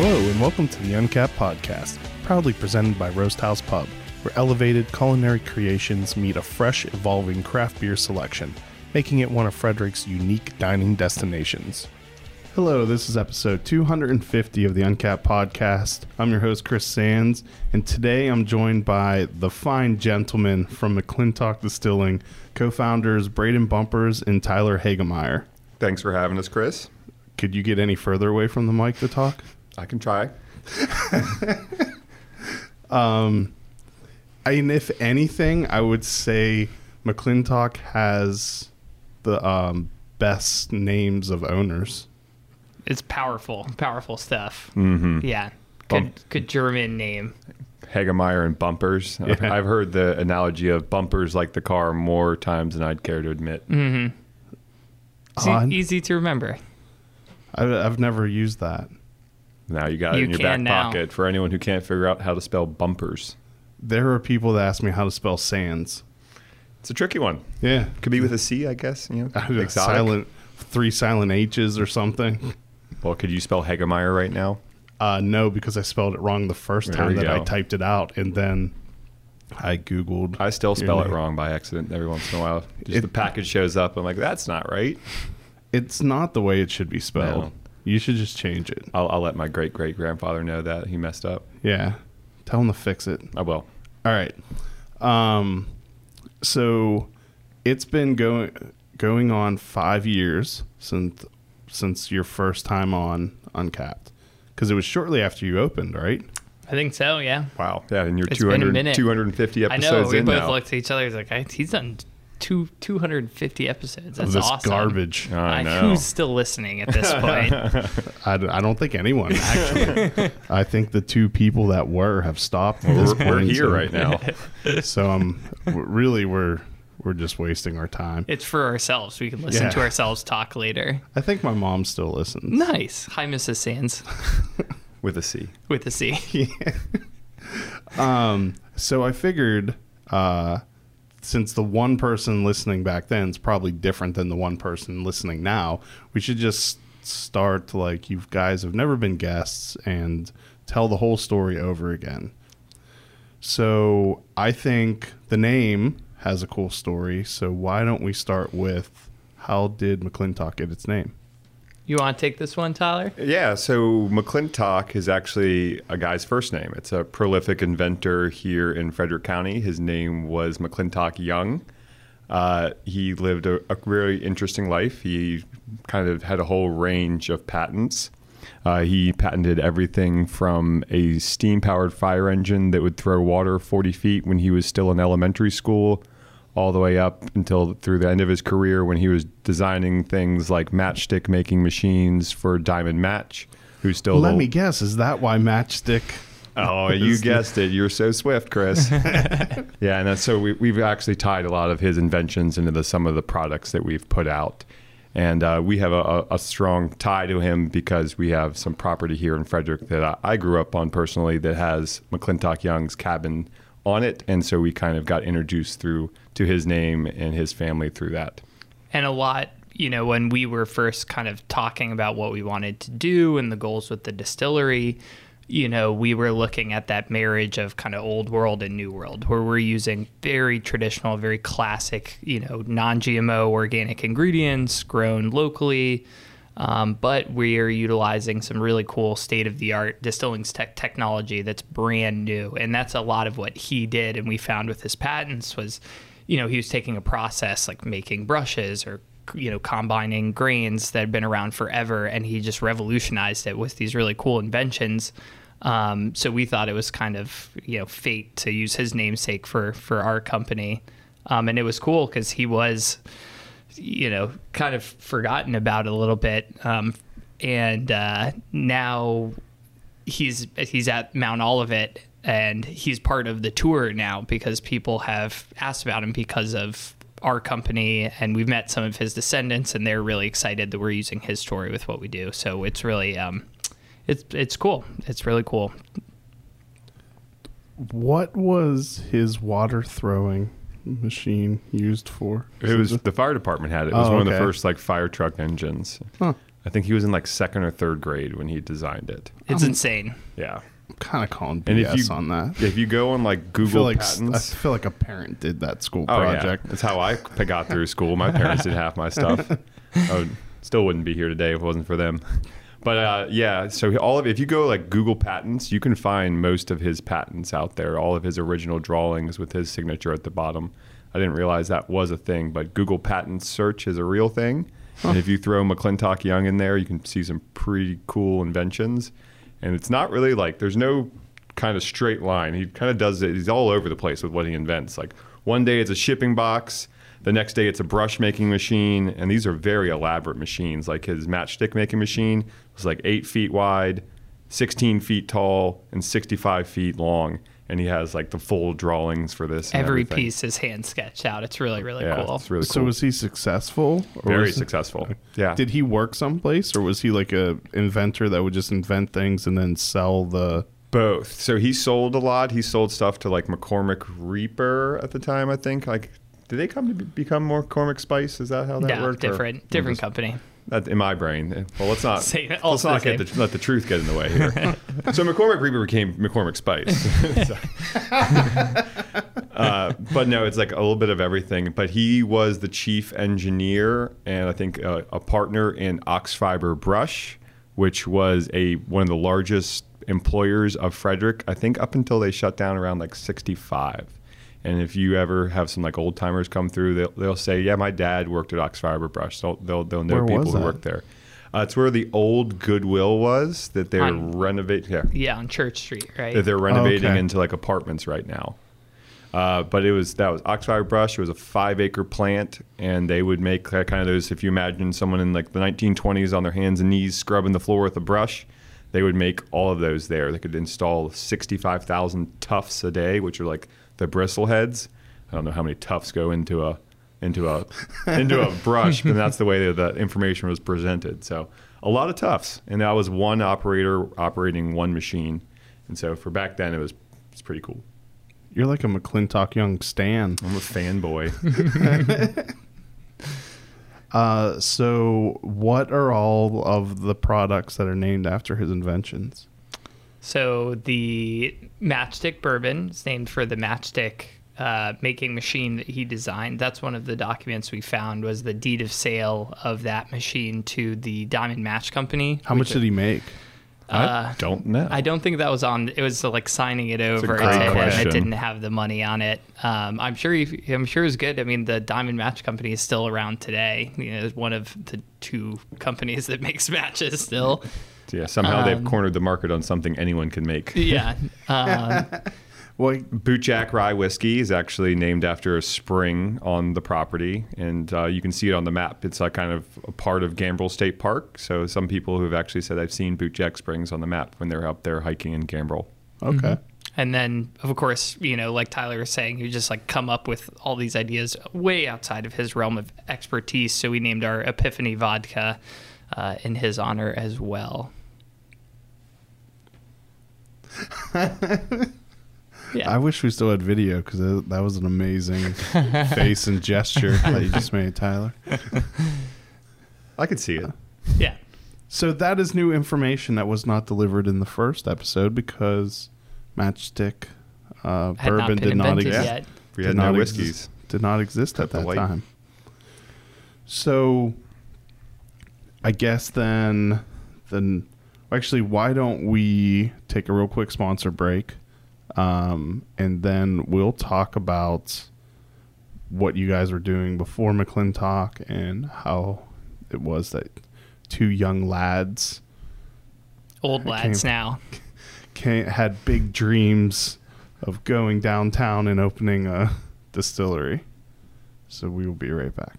Hello, and welcome to the Uncapped Podcast, proudly presented by Roast House Pub, where elevated culinary creations meet a fresh, evolving craft beer selection, making it one of Frederick's unique dining destinations. Hello, this is episode 250 of the Uncapped Podcast. I'm your host, Chris Sands, and today I'm joined by the fine gentlemen from McClintock Distilling, co founders Braden Bumpers and Tyler Hagemeyer. Thanks for having us, Chris. Could you get any further away from the mic to talk? I can try. Um, I mean, if anything, I would say McClintock has the um, best names of owners. It's powerful, powerful stuff. Mm-hmm. Yeah. Bump. Good, good German name. Hagemeyer and bumpers. I've, Yeah. I've heard the analogy of bumpers like the car more times than I'd care to admit. Mm-hmm. It's e- easy to remember. I've, I've never used that. Now you got it You in your back now. pocket for anyone who can't figure out how to spell bumpers. There are people that ask me how to spell sands. It's a tricky one. Yeah, Could be with a C, I guess. You know, exotic. silent, three silent H's or something. Well, could you spell Hagemeyer right now? Uh, no, because I spelled it wrong the first There time you that I typed it out, and then I googled. I still your spell it wrong by accident every once in a while. Just It- the package shows up. I'm like, that's not right. It's not the way it should be spelled. No. You should just change it. I'll, I'll let my great great grandfather know that he messed up. Yeah, tell him to fix it. I will. All right. Um, so it's been going going on five years since since your first time on Uncapped, because it was shortly after you opened, right? I think so, yeah. Wow. Yeah, and you're It's been a 200, minute. 250 I episodes know. We in both now. looked at each other. He's like, I- he's done two, 250 episodes. Of That's this awesome. garbage. I I- know. Who's still listening at this point? I, d- I don't think anyone actually. I think the two people that were have stopped. at this we're, we're point, here so- right now. So um, w- really we're we're just wasting our time. it's for ourselves. We can listen Yeah. to ourselves talk later. I think my mom still listens. Nice. Hi, Mrs. Sands with a C. with a C. Um, so I figured, uh, since the one person listening back then is probably different than the one person listening now, we should just start like you guys have never been guests and tell the whole story over again. So I think the name has a cool story. So why don't we start with how did McClintock get its name? You want to take this one, Tyler? Yeah, so McClintock is actually a guy's first name. It's a prolific inventor here in Frederick County. His name was McClintock Young. Uh, he lived a, a really interesting life. He kind of had a whole range of patents. Uh, he patented everything from a steam powered fire engine that would throw water 40 feet when he was still in elementary school, all the way up until through the end of his career when he was designing things like matchstick making machines for Diamond Match, who still. Let me guess, is that why Matchstick? Oh, you guessed it. You're so swift, Chris. yeah, and that's so we, we've actually tied a lot of his inventions into the, some of the products that we've put out. And uh, we have a, a, a strong tie to him because we have some property here in Frederick that I, I grew up on personally that has McClintock Young's cabin on it. And so we kind of got introduced through to his name and his family through that. and a lot you know when we were first kind of talking about what we wanted to do and the goals with the distillery you know we were looking at that marriage of kind of old world and new world where we're using very traditional very classic you know non-gmo organic ingredients grown locally um, but we are utilizing some really cool state of the art distilling tech technology that's brand new. And that's a lot of what he did. And we found with his patents was, you know, he was taking a process like making brushes or, you know, combining grains that had been around forever. And he just revolutionized it with these really cool inventions. Um, so we thought it was kind of, you know, fate to use his namesake for, for our company. Um, and it was cool because he was, you know, kind of forgotten about a little bit. Um, and uh, now he's he's at Mount Olivet and he's part of the tour now because people have asked about him because of our company and we've met some of his descendants and they're really excited that we're using his story with what we do. So it's really um, it's it's cool. It's really cool. What was his water throwing machine used for? It was the fire department had it. It was Oh, one of the first like fire truck engines. Huh. I think he was in like second or third grade when he designed it. It's insane. Yeah. I'm kind of calling And if BS you on that. if you go on like Google feel like patents, I feel like a parent did that school oh project. yeah, that's how I got through school. My parents did half my stuff. I would, still wouldn't be here today if it wasn't for them. But uh, yeah, so all of if you go like Google patents, you can find most of his patents out there. All of his original drawings with his signature at the bottom. I didn't realize that was a thing, but Google patents search is a real thing. And if you throw McClintock Young in there, you can see some pretty cool inventions. And it's not really like there's no kind of straight line. He kind of does it. He's all over the place with what he invents. Like one day it's a shipping box, the next day it's a brush making machine, and these are very elaborate machines. Like his matchstick making machine was like eight feet wide, 16 feet tall, and 65 feet long. And he has like the full drawings for this. Every everything. piece is hand sketched out. It's really, really Yeah, cool. it's really So cool. was he successful? Or very was- successful. Yeah. Did he work someplace, or was he like a inventor that would just invent things and then sell the? Both. So he sold a lot. He sold stuff to like McCormick Reaper at the time, I think. Like, did they come to be- become McCormick Spice? Is that how that no, worked? Or- different, different company. That, in my brain. Well, let's not. Let's not the get the, let the truth get in the way here. so McCormick Reaper became McCormick Spice. Uh, but no, it's like a little bit of everything. But he was the chief engineer and I think uh, a partner in Oxfiber Brush, which was a one of the largest employers of Frederick. I think up until they shut down around like '65. And if you ever have some like old timers come through, they'll, they'll say, "Yeah, my dad worked at Ox Fiber Brush." So they'll they'll know Where people who that? worked there. Uh, it's where the old Goodwill was that they're On- renovating. Yeah, Yeah, on Church Street, right? that they're renovating okay. into like apartments right now. Uh, but it was that was Ox Fiber Brush. It was a five acre plant, and they would make kind of those. If you imagine someone in like the 1920s on their hands and knees scrubbing the floor with a brush, they would make all of those there. They could install 65,000 tufts a day, which are like the bristle heads. I don't know how many tufts go into a into a into a brush, but that's the way that the information was presented. So a lot of tufts, and that was one operator operating one machine, and so for back then it was it's pretty cool. You're like a McClintock Young Stan. I'm a fanboy. Uh, so what are all of the products that are named after his inventions? So the matchstick bourbon is named for the matchstick uh, making machine that he designed. That's one of the documents we found was the deed of sale of that machine to the Diamond Match Company. How much did he make? Uh, I don't know. I don't think that was on. It was uh, like signing it over. great and it- question. It didn't have the money on it. Um, I'm sure. He, I'm sure it was good. I mean, the Diamond Match Company is still around today. You know, it's one of the two companies that makes matches still. Yeah, somehow they've um, cornered the market on something anyone can make. Yeah. Um, Well, Bootjack Rye Whiskey is actually named after a spring on the property, and uh, you can see it on the map. It's a kind of a part of Gambrill State Park. So some people who've actually said I've seen Bootjack Springs on the map when they're up there hiking in Gambrill. okay. And then, of course, you know, like Tyler was saying, he just like come up with all these ideas way outside of his realm of expertise. So we named our Epiphany vodka uh, in his honor as well. Yeah. I wish we still had video because that was an amazing face and gesture that you just made, Tyler. I could see it. yeah. So that is new information that was not delivered in the first episode because Matchstick uh, Had not bourbon did not exist. yet. We Did had no whiskeys. exist- did not exist at that white. time. So, I guess then, then actually, why don't we take a real quick sponsor break, um, and then we'll talk about what you guys were doing before McClintock and how it was that two young lads Old lads came- now. came, had big dreams of going downtown and opening a distillery. So we will be right back.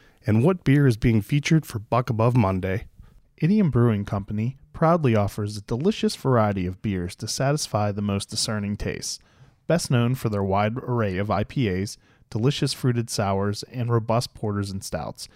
and what beer is being featured for Buck Above Monday. Idiom Brewing Company proudly offers a delicious variety of beers to satisfy the most discerning tastes. Best known for their wide array of IPAs, delicious fruited sours, and robust porters and stouts,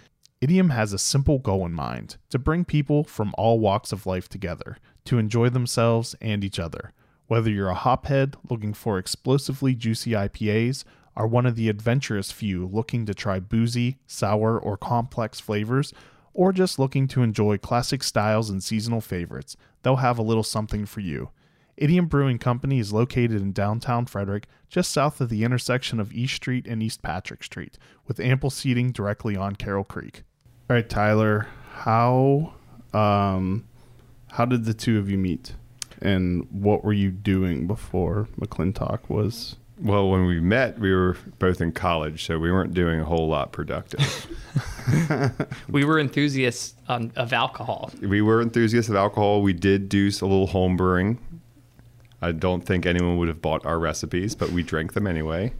Idiom has a simple goal in mind to bring people from all walks of life together to enjoy themselves and each other. Whether you're a hophead looking for explosively juicy IPAs, or one of the adventurous few looking to try boozy, sour, or complex flavors, or just looking to enjoy classic styles and seasonal favorites, they'll have a little something for you. Idiom Brewing Company is located in downtown Frederick, just south of the intersection of East Street and East Patrick Street, with ample seating directly on Carroll Creek. All right, Tyler, how um, how did the two of you meet, and what were you doing before McClintock was? Well, when we met, we were both in college, so we weren't doing a whole lot productive. We were enthusiasts um, of alcohol. we were enthusiasts of alcohol. We did do a little home brewing. I don't think anyone would have bought our recipes, but we drank them anyway.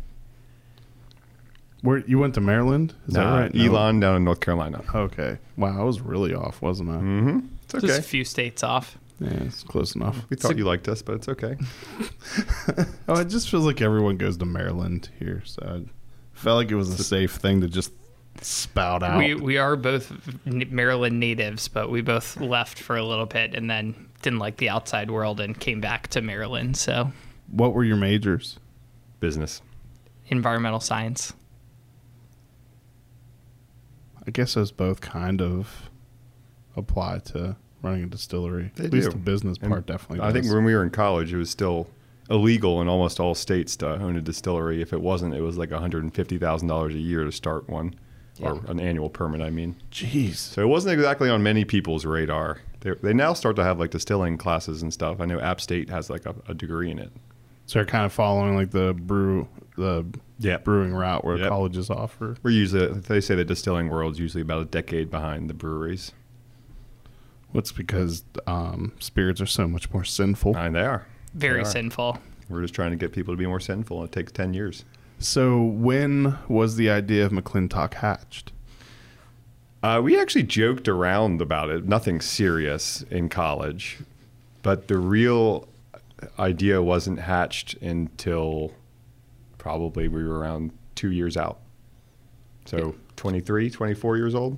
Where you went to Maryland? Is that right? No. Elon down in North Carolina. Okay. Wow, I was really off, wasn't I? Mm-hmm. It's Just a few states off. Yeah, it's close enough. We thought you liked us, but it's okay. Oh, it just feels like everyone goes to Maryland here, so I felt like it was a safe thing to just spout out. We we are both Maryland natives, but we both left for a little bit and then didn't like the outside world and came back to Maryland. So what were your majors? Business. environmental science. I guess those both kind of apply to running a distillery. They At least the business And part definitely. I think when we were in college, it was still illegal in almost all states to own a distillery. If it wasn't, it was like $150,000 a year to start one, or an annual permit, I mean. Jeez. So it wasn't exactly on many people's radar. They, they now start to have like distilling classes and stuff. I know App State has like a, a degree in it. So they're kind of following like the brew, the Yeah. brewing route where Yep. colleges offer. We're usually, they say the distilling world's usually about a decade behind the breweries. What's because um, spirits are so much more sinful. And they are. Very They are. sinful. We're just trying to get people to be more sinful. It takes 10 years. So when was the idea of McClintock hatched? Uh, we actually joked around about it, nothing serious in college, but the real idea wasn't hatched until probably we were around two years out. So 23, 24 years old.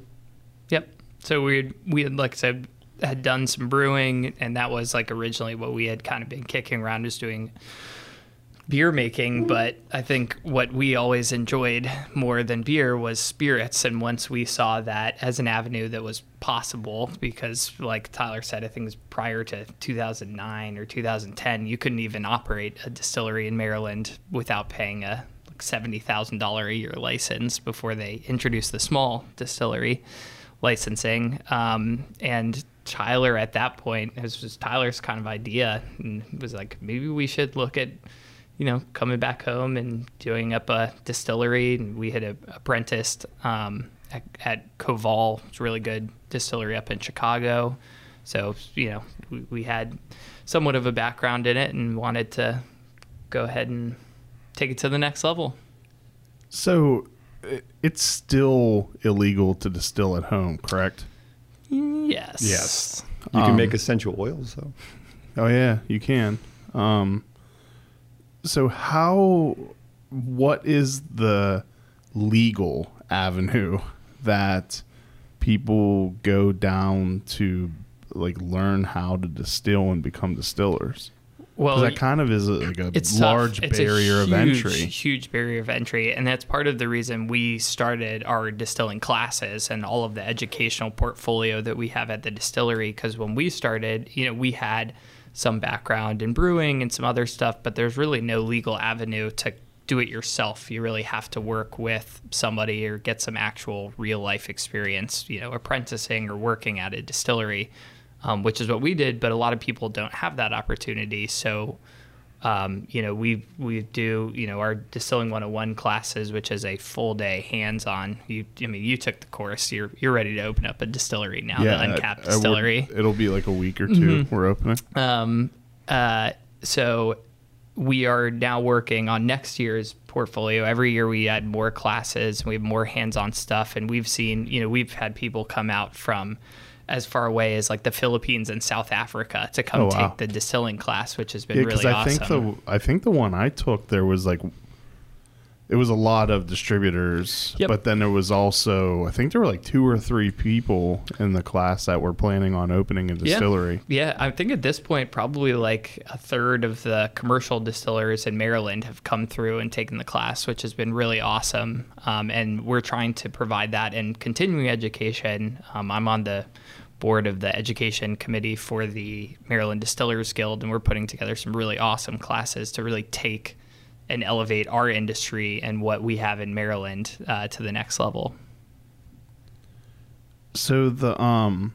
Yep. So we had, we had like I said had done some brewing, and that was like originally what we had kind of been kicking around, just doing beer making. But I think what we always enjoyed more than beer was spirits. And once we saw that as an avenue that was possible, because like Tyler said, I think it was prior to 2009 or 2010, you couldn't even operate a distillery in Maryland without paying a like $70,000 a year license before they introduced the small distillery licensing. Um, and Tyler at that point, it was just Tyler's kind of idea and was like, maybe we should look at, you know, coming back home and doing up a distillery. And we had a, apprenticed um, at, at Koval, it's a really good distillery up in Chicago. So, you know, we, we had somewhat of a background in it and wanted to go ahead and take it to the next level. So it's still illegal to distill at home, correct? Yes. Yes. You can Um, make essential oils, though. Oh yeah, you can. Um, so how? What is the legal avenue that people go down to like learn how to distill and become distillers? Well, that kind of is a, like a it's large tough. It's a barrier of huge, entry. Huge barrier of entry, and that's part of the reason we started our distilling classes and all of the educational portfolio that we have at the distillery. Because when we started, you know, we had some background in brewing and some other stuff, but there's really no legal avenue to do it yourself. You really have to work with somebody or get some actual real life experience, you know, apprenticing or working at a distillery, um, which is what we did. But a lot of people don't have that opportunity. So, um, you know, we we do you know our distilling 101 classes, which is a full day hands on. You, I mean, you took the course. You're you're ready to open up a distillery now, the uncapped I would- distillery. Mm-hmm. it'll be like a week or 2 We're opening. Um, uh, so we are now working on next year's portfolio. Every year we add more classes, we have more hands-on stuff, and we've seen, you know, we've had people come out from as far away as like the Philippines and South Africa to come Oh, wow. take the distilling class, which has been Yeah, really I awesome. think the I think the one I took there was like it was a lot of distributors, Yep. but then there was also I think there were like two or three people in the class that were planning on opening a distillery. Yeah, I think at this point, probably like a third of the commercial distillers in Maryland have come through and taken the class, which has been really awesome. Um, and we're trying to provide that in continuing education. Um, I'm on the board of the education committee for the Maryland Distillers Guild, and we're putting together some really awesome classes to really take and elevate our industry and what we have in Maryland uh, to the next level. So the um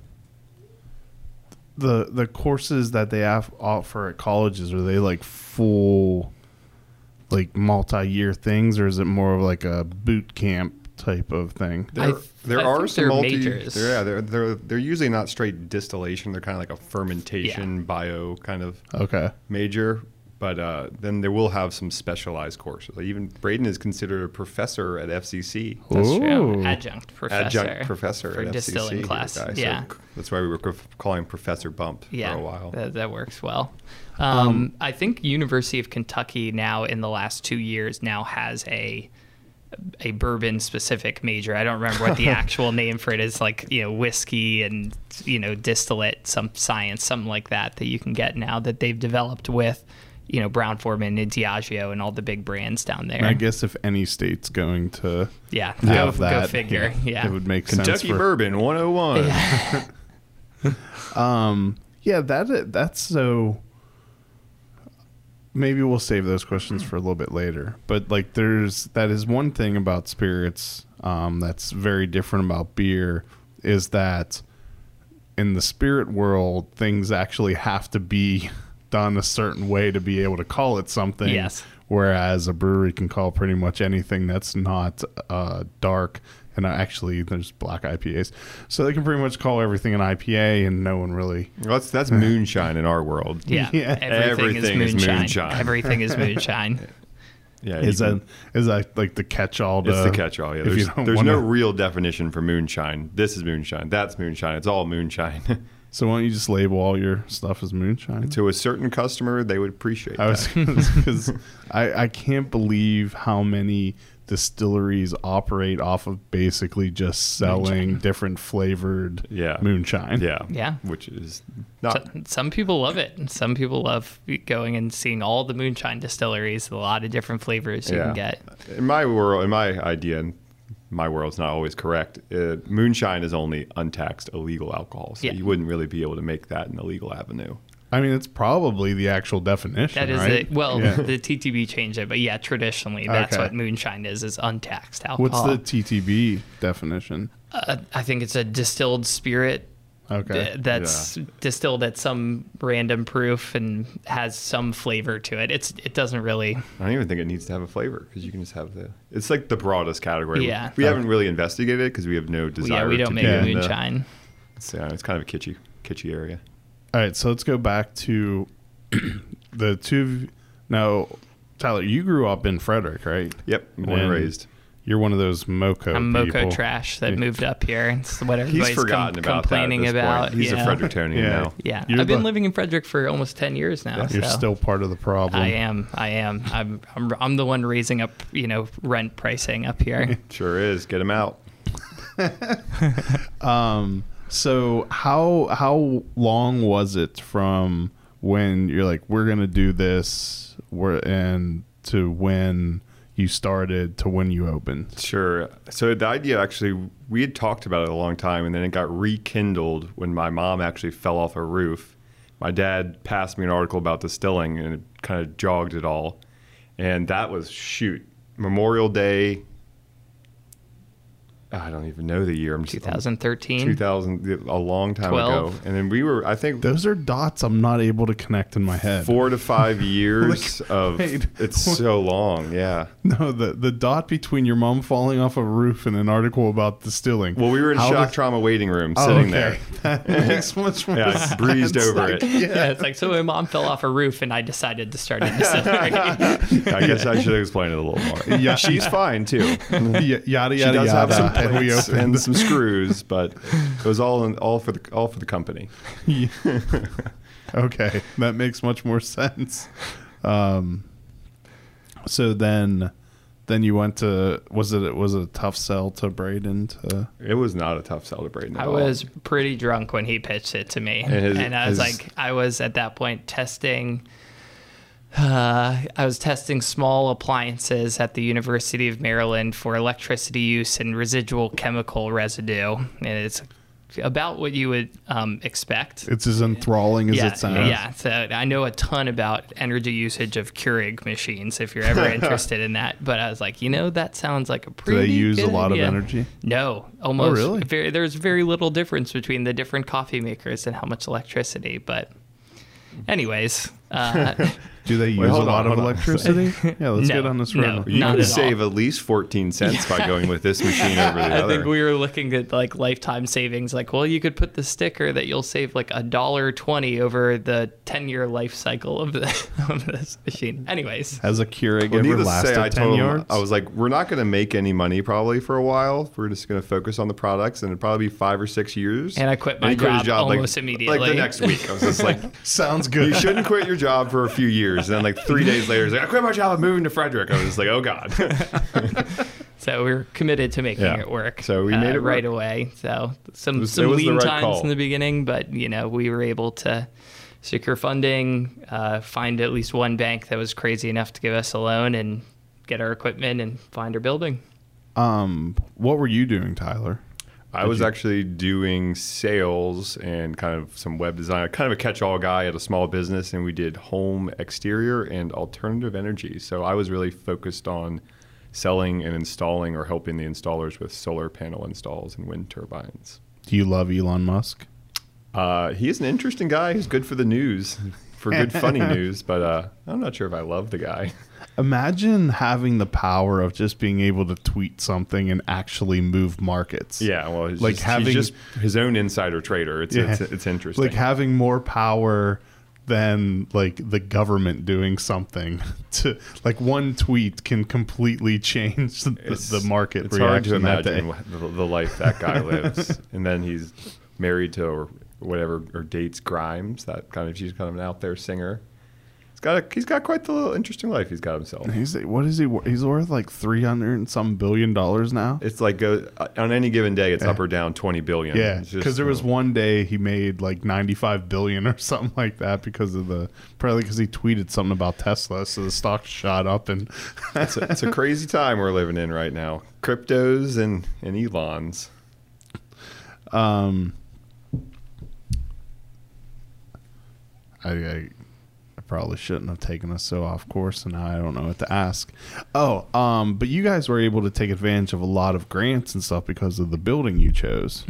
the the courses that they have offer at colleges are they like full like multi-year things or is it more of like a boot camp type of thing? There, th- there I are think some they're multi. majors. They're, yeah, they're, they're they're usually not straight distillation. They're kind of like a fermentation bio kind of Okay. major. But uh, then they will have some specialized courses. Like even Braden is considered a professor at FCC. That's Ooh. true. Adjunct professor. Adjunct professor for at distilling FCC class. guy. So yeah. that's why we were c- calling Professor Bump yeah, for a while. That, that works well. Um, I think University of Kentucky now in the last two years now has a a bourbon specific major. I don't remember what the actual name for it is, like you know whiskey and you know distillate, some science, something like that that you can get now that they've developed with you know Brown Forman and Diageo and all the big brands down there. And I guess if any state's going to yeah, go, have go that, figure. Yeah, it would make sense Kentucky for Bourbon 101. Um, yeah, that that's so. Maybe we'll save those questions for a little bit later. But like, there's that is one thing about spirits um, that's very different about beer is that in the spirit world, things actually have to be done a certain way to be able to call it something. Yes. Whereas a brewery can call pretty much anything that's not uh, dark. And actually, there's black IPAs, so they can pretty much call everything an IPA, and no one really Well, that's that's moonshine in our world. Yeah, Yeah. everything, Everything is is moonshine. moonshine. Everything is moonshine. Yeah, Is you that can- is that like the catch-all? It's the catch-all. Yeah, there's, there's no wanna- real definition for moonshine. This is moonshine. That's moonshine. It's all moonshine. So why don't you just label all your stuff as moonshine? to a certain customer, they would appreciate I was that. because I I can't believe how many distilleries operate off of basically just selling Moonshine. different flavored Yeah. moonshine. Yeah, Yeah. which is not. So- some people love it. Some people love going and seeing all the moonshine distilleries, a lot of different flavors you can get. In my world, in my idea, and my world's not always correct. Uh, moonshine is only untaxed illegal alcohol, so Yeah. you wouldn't really be able to make that an illegal avenue. I mean it's probably the actual definition. That is right? it. Well, Yeah. the TTB changed it, but yeah, traditionally that's Okay. what moonshine is: is untaxed alcohol. what's the TTB definition? Uh, I think it's a distilled spirit Okay, th- that's distilled at some random proof and has some flavor to it. It's it doesn't really. I don't even think it needs to have a flavor because you can just have the. It's like the broadest category. Yeah. we haven't really investigated it because we have no desire. To. Yeah, we don't to make be the- moonshine. It's, yeah, it's kind of a kitschy, kitschy area. All right, so let's go back to the two. Now, Tyler, you grew up in Frederick, right? Yep, born and And raised. You're one of those moco. I'm moco people. trash that Yeah. moved up here. It's what He's everybody's com- forgotten about complaining that about. Point. He's yeah. a Frederictonian Yeah. now. Yeah, You're I've been the- living in Frederick for almost ten years now. You're so. still part of the problem. I am. I am. I'm, I'm. I'm the one raising up, you know, rent pricing up here. Sure is. Get him out. Um. So how how long was it from when you're like we're gonna do this, we're and to when you started to when you opened? Sure. So the idea actually, we had talked about it a long time, and then it got rekindled when my mom actually fell off a roof. My dad passed me an article about distilling, and it kind of jogged it all. And that was shoot Memorial Day. I don't even know the year. I'm 2013. 2000, a long time 12. ago. And then we were, I think, Those are dots I'm not able to connect in my head. four to five years of. wait. It's so long, yeah. No, the the dot between your mom falling off a roof and an article about distilling. Well, we were in How shock does- trauma waiting room, Oh, sitting okay. That makes much more Yeah, I sense. breezed over Like, it. Yeah, it's like so. My mom fell off a roof, and I decided to start a distillery. there. I guess I should explain it a little more. Yeah. she's fine too. y- yada She yada does yada. have some and we opened and some screws, but it was all in, all for the all for the company. okay, that makes much more sense. Um, so then, then you went to was it was it a tough sell to Braden to It was not a tough sell to Braden. At I all. was pretty drunk when he pitched it to me, And his- and I was his- like, I was at that point testing. Uh, I was testing small appliances at the University of Maryland for electricity use and residual chemical residue, and it's about what you would um, expect. it's as enthralling as yeah, it sounds. yeah. So I know a ton about energy usage of Keurig machines. If you're ever interested in that, but I was like, you know, that sounds like a Do pretty. they use a lot idea. of energy? No, almost. Oh, really? Very, there's very little difference between the different coffee makers and how much electricity. But, anyways, uh, Do they use Wait, a hold on, lot of on. electricity? yeah, let's No, get on this no. road. You Not could all. save at least 14 cents by going with this machine over the I other. think we were looking at like lifetime savings. Like, well, you could put the sticker that you'll save like a dollar twenty over the ten year life cycle of the of this machine. Anyways, Has a Keurig well, ever needless to lasted say, I ten told him, yards? I was like, we're not going to make any money probably for a while. We're just going to focus on the products, and it'd probably be five or six years. And I quit my he quit job like- almost Like immediately. the next week, I was just like, Sounds good. you shouldn't quit your job for a few years. And then like three days later, he's like, I quit my job. I'm moving to Frederick. I was just like, oh god. So we are committed to making Yeah. it work. So we uh, made it right work. away. So some was- some lean right times call. in the beginning, but you know we were able to secure funding, uh, find at least one bank that was crazy enough to give us a loan, and get our equipment and find our building. Um, what were you doing, Tyler? I was actually doing sales and kind of some web design, kind of a catch-all guy at a small business, and we did home exterior and alternative energy. So I was really focused on selling and installing or helping the installers with solar panel installs and wind turbines. Do you love Elon Musk? Uh, he is an interesting guy. He's good for the news, for good funny news, but uh, I'm not sure if I love the guy. Imagine having the power of just being able to tweet something and actually move markets. Yeah, well, he's Like just, having- just his own insider trader. It's Yeah. it's, it's interesting. Like having more power than like the government doing something to like one tweet can completely change the, the market It's hard to reaction that day. imagine the, the life that guy lives, and then he's married to or whatever or dates Grimes. That kind of she's kind of an out there singer. He's got a, he's got quite the little interesting life he's got himself. He's what is he? wor- He's worth like three hundred and some billion dollars now. It's like go, on any given day, it's up or down twenty billion. Yeah, It's just, because there was one day he made like ninety-five billion or something like that because of the probably because he tweeted something about Tesla, so the stock shot up and It's a, it's a crazy time we're living in right now. Cryptos and and Elons. um, I I probably shouldn't have taken us so off course, and I don't know what to ask. Oh, um, but you guys were able to take advantage of a lot of grants and stuff because of the building you chose.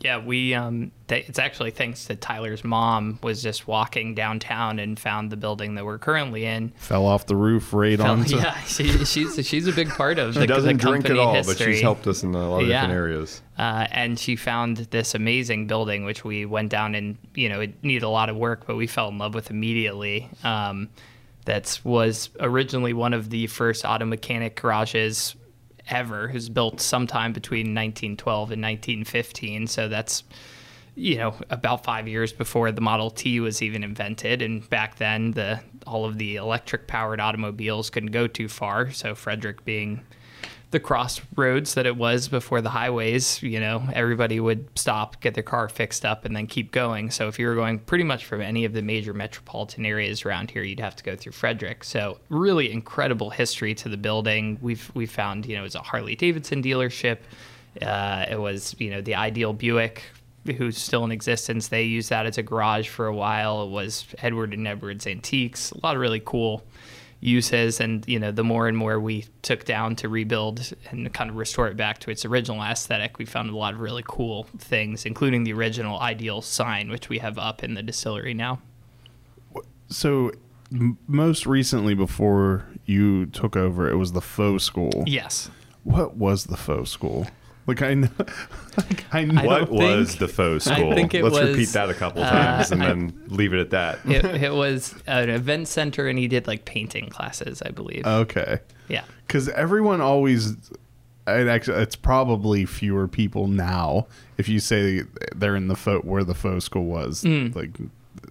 Yeah, we um th- it's actually thanks to Tyler's mom was just walking downtown and found the building that we're currently in. Fell off the roof right Felt- onto. yeah, she, she's she's a big part of She the, doesn't the drink company at all, history. but she's helped us in a lot of Yeah. different areas. uh, and she found this amazing building, which we went down and you know it needed a lot of work, but we fell in love with immediately. Um, that was originally one of the first auto mechanic garages ever. Was built sometime between 1912 and 1915, so that's you know about five years before the Model T was even invented. And back then, the all of the electric powered automobiles couldn't go too far. So Frederick being the crossroads that it was before the highways, you know, everybody would stop, get their car fixed up, and then keep going. So if you were going pretty much from any of the major metropolitan areas around here, you'd have to go through Frederick. So really incredible history to the building. We've we found, you know, it was a Harley Davidson dealership. Uh, it was, you know, the Ideal Buick, who's still in existence. They used that as a garage for a while. It was Edward and Edwards Antiques. A lot of really cool uses and you know the more and more we took down to rebuild and kind of restore it back to its original aesthetic we found a lot of really cool things including the original ideal sign which we have up in the distillery now So, m- most recently, before you took over, it was the faux school. yes What was the faux school? Like I know, like I know. What don't was the faux I school? think it Let's was, repeat that a couple uh, times and I- then leave it at that. it, it was an event center and he did like painting classes i believe okay, yeah because everyone always it actually it's probably fewer people now if you say they're in the faux where the faux school was Mm. like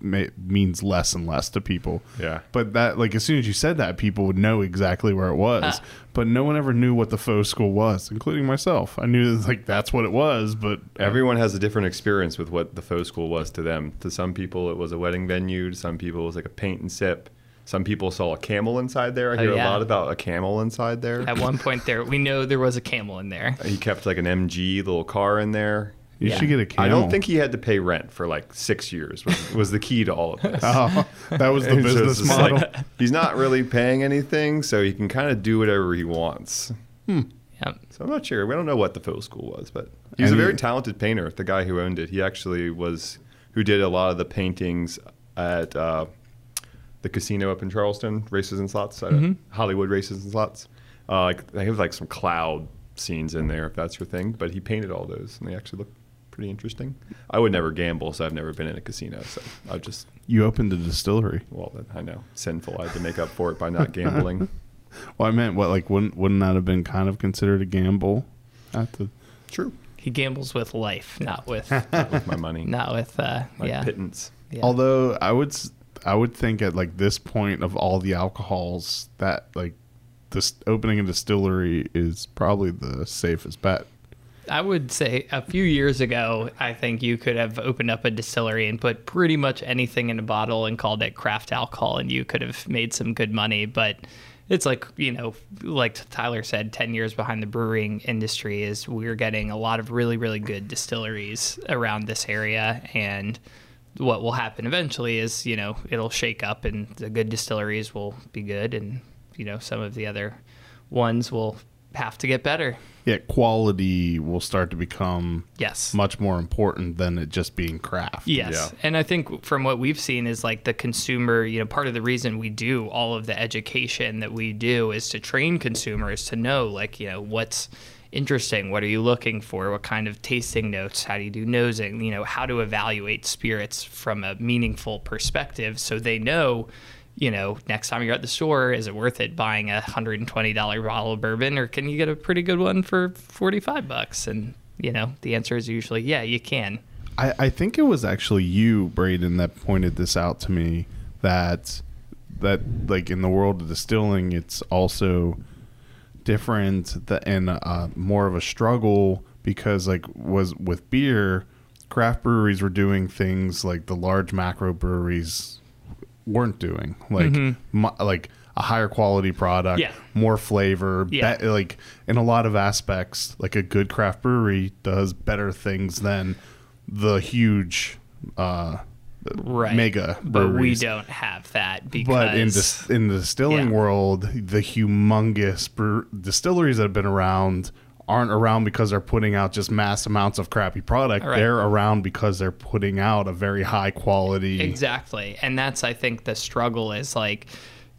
ma- means less and less to people Yeah. but that like as soon as you said that people would know exactly where it was Ah. but no one ever knew what the faux school was including myself i knew like that's what it was but Everyone has a different experience with what the faux school was to them. To some people, it was a wedding venue. To some people, it was like a paint and sip. Some people saw a camel inside there. I Oh, hear yeah. a lot about a camel inside there. At one point there, we know there was a camel in there. He kept like an MG little car in there. You Yeah. should get a camel I don't think he had to pay rent for like six years. Was, was the key to all of this. oh, that was the business it's model like, he's not really paying anything, so he can kind of do whatever he wants. Yeah. So I'm not sure. We don't know what the faux school was, but he was a very he- talented painter. The guy who owned it, he actually was who did a lot of the paintings at uh, the casino up in Charles Town, races and slots, uh, Mm-hmm. Hollywood races and slots. Uh, like they have like some cloud scenes in there, if that's your thing. But he painted all those, and they actually look pretty interesting. I would never gamble, so I've never been in a casino. So I just you opened a distillery well, I know sinful. I had to make up for it by not gambling. well i meant what like wouldn't wouldn't that have been kind of considered a gamble at the True, He gambles with life, not with with my money, not with uh, my yeah. pittance. yeah. Although I would, s- I would think at like this point of all the alcohols that like this opening a distillery is probably the safest bet. I would say a few years ago, I think you could have opened up a distillery and put pretty much anything in a bottle and called it craft alcohol, and you could have made some good money. But it's like, you know, like Tyler said, 10 years behind the brewing industry is we're getting a lot of really, really good distilleries around this area. And what will happen eventually is, you know, it'll shake up and the good distilleries will be good, and, you know, some of the other ones will have to get better. Yeah, quality will start to become Yes. much more important than it just being craft. Yes. Yeah. And I think from what we've seen is like the consumer, you know, part of the reason we do all of the education that we do is to train consumers to know like, you know, what's interesting, what are you looking for, what kind of tasting notes, how do you do nosing, you know, how to evaluate spirits from a meaningful perspective so they know you know, next time you're at the store, is it worth it buying a hundred and twenty dollar bottle of bourbon, or can you get a pretty good one for forty five bucks? And you know, the answer is usually yeah, you can. I, I think it was actually you, Braden, that pointed this out to me that that like in the world of distilling, it's also different th- and uh, more of a struggle because like was with beer, craft breweries were doing things like the large macro breweries weren't doing, like mu- like a higher quality product, Yeah. more flavor, Yeah. be- like in a lot of aspects, like a good craft brewery does better things than the huge uh, right. mega but we don't have that because But in dis- in the distilling Yeah. world, the humongous brew- distilleries that have been around aren't around because they're putting out just mass amounts of crappy product. Right. They're around because they're putting out a very high quality. Exactly. And that's, I think, the struggle is like,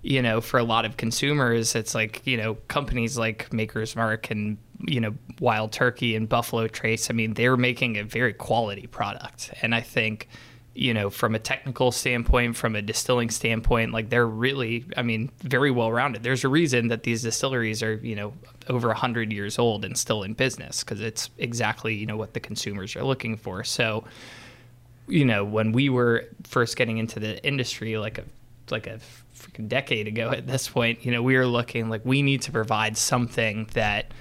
you know, for a lot of consumers, it's like, you know, companies like Maker's Mark and, you know, Wild Turkey and Buffalo Trace, I mean, they're making a very quality product. And I think, you know, from a technical standpoint, from a distilling standpoint, like they're really, I mean, very well rounded. There's a reason that these distilleries are, you know, over 100 years old and still in business because it's exactly, you know, what the consumers are looking for. So, you know, when we were first getting into the industry, like a like a freaking decade ago at this point, you know, we were looking like we need to provide something that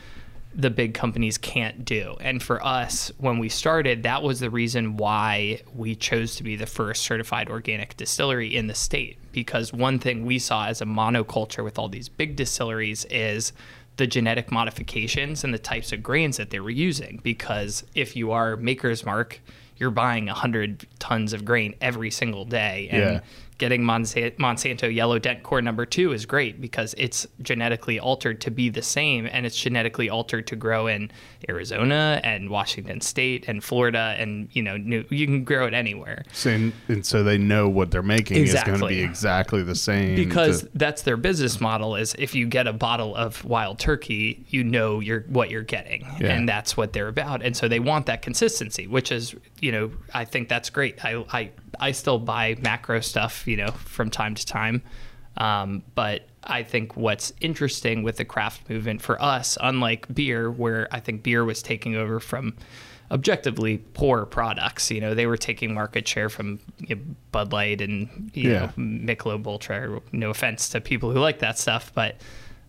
the big companies can't do. And for us, when we started, that was the reason why we chose to be the first certified organic distillery in the state. Because one thing we saw as a monoculture with all these big distilleries is the genetic modifications and the types of grains that they were using. Because if you are Maker's Mark, you're buying 100 tons of grain every single day. And Yeah. Getting Monsanto Yellow Dent Corn number two is great because it's genetically altered to be the same and it's genetically altered to grow in Arizona and Washington State and Florida and you know New, you can grow it anywhere So, and, and so they know what they're making is going to be exactly the same. because to- that's their business model is if you get a bottle of wild turkey you know you're what you're getting Yeah. and that's what they're about and so they want that consistency which is you know i think that's great i i, I still buy macro stuff you know from time to time um, but I think what's interesting with the craft movement for us, unlike beer, where I think beer was taking over from objectively poor products. You know, they were taking market share from you know, Bud Light and you Yeah. know Michelob Ultra. No offense to people who like that stuff, but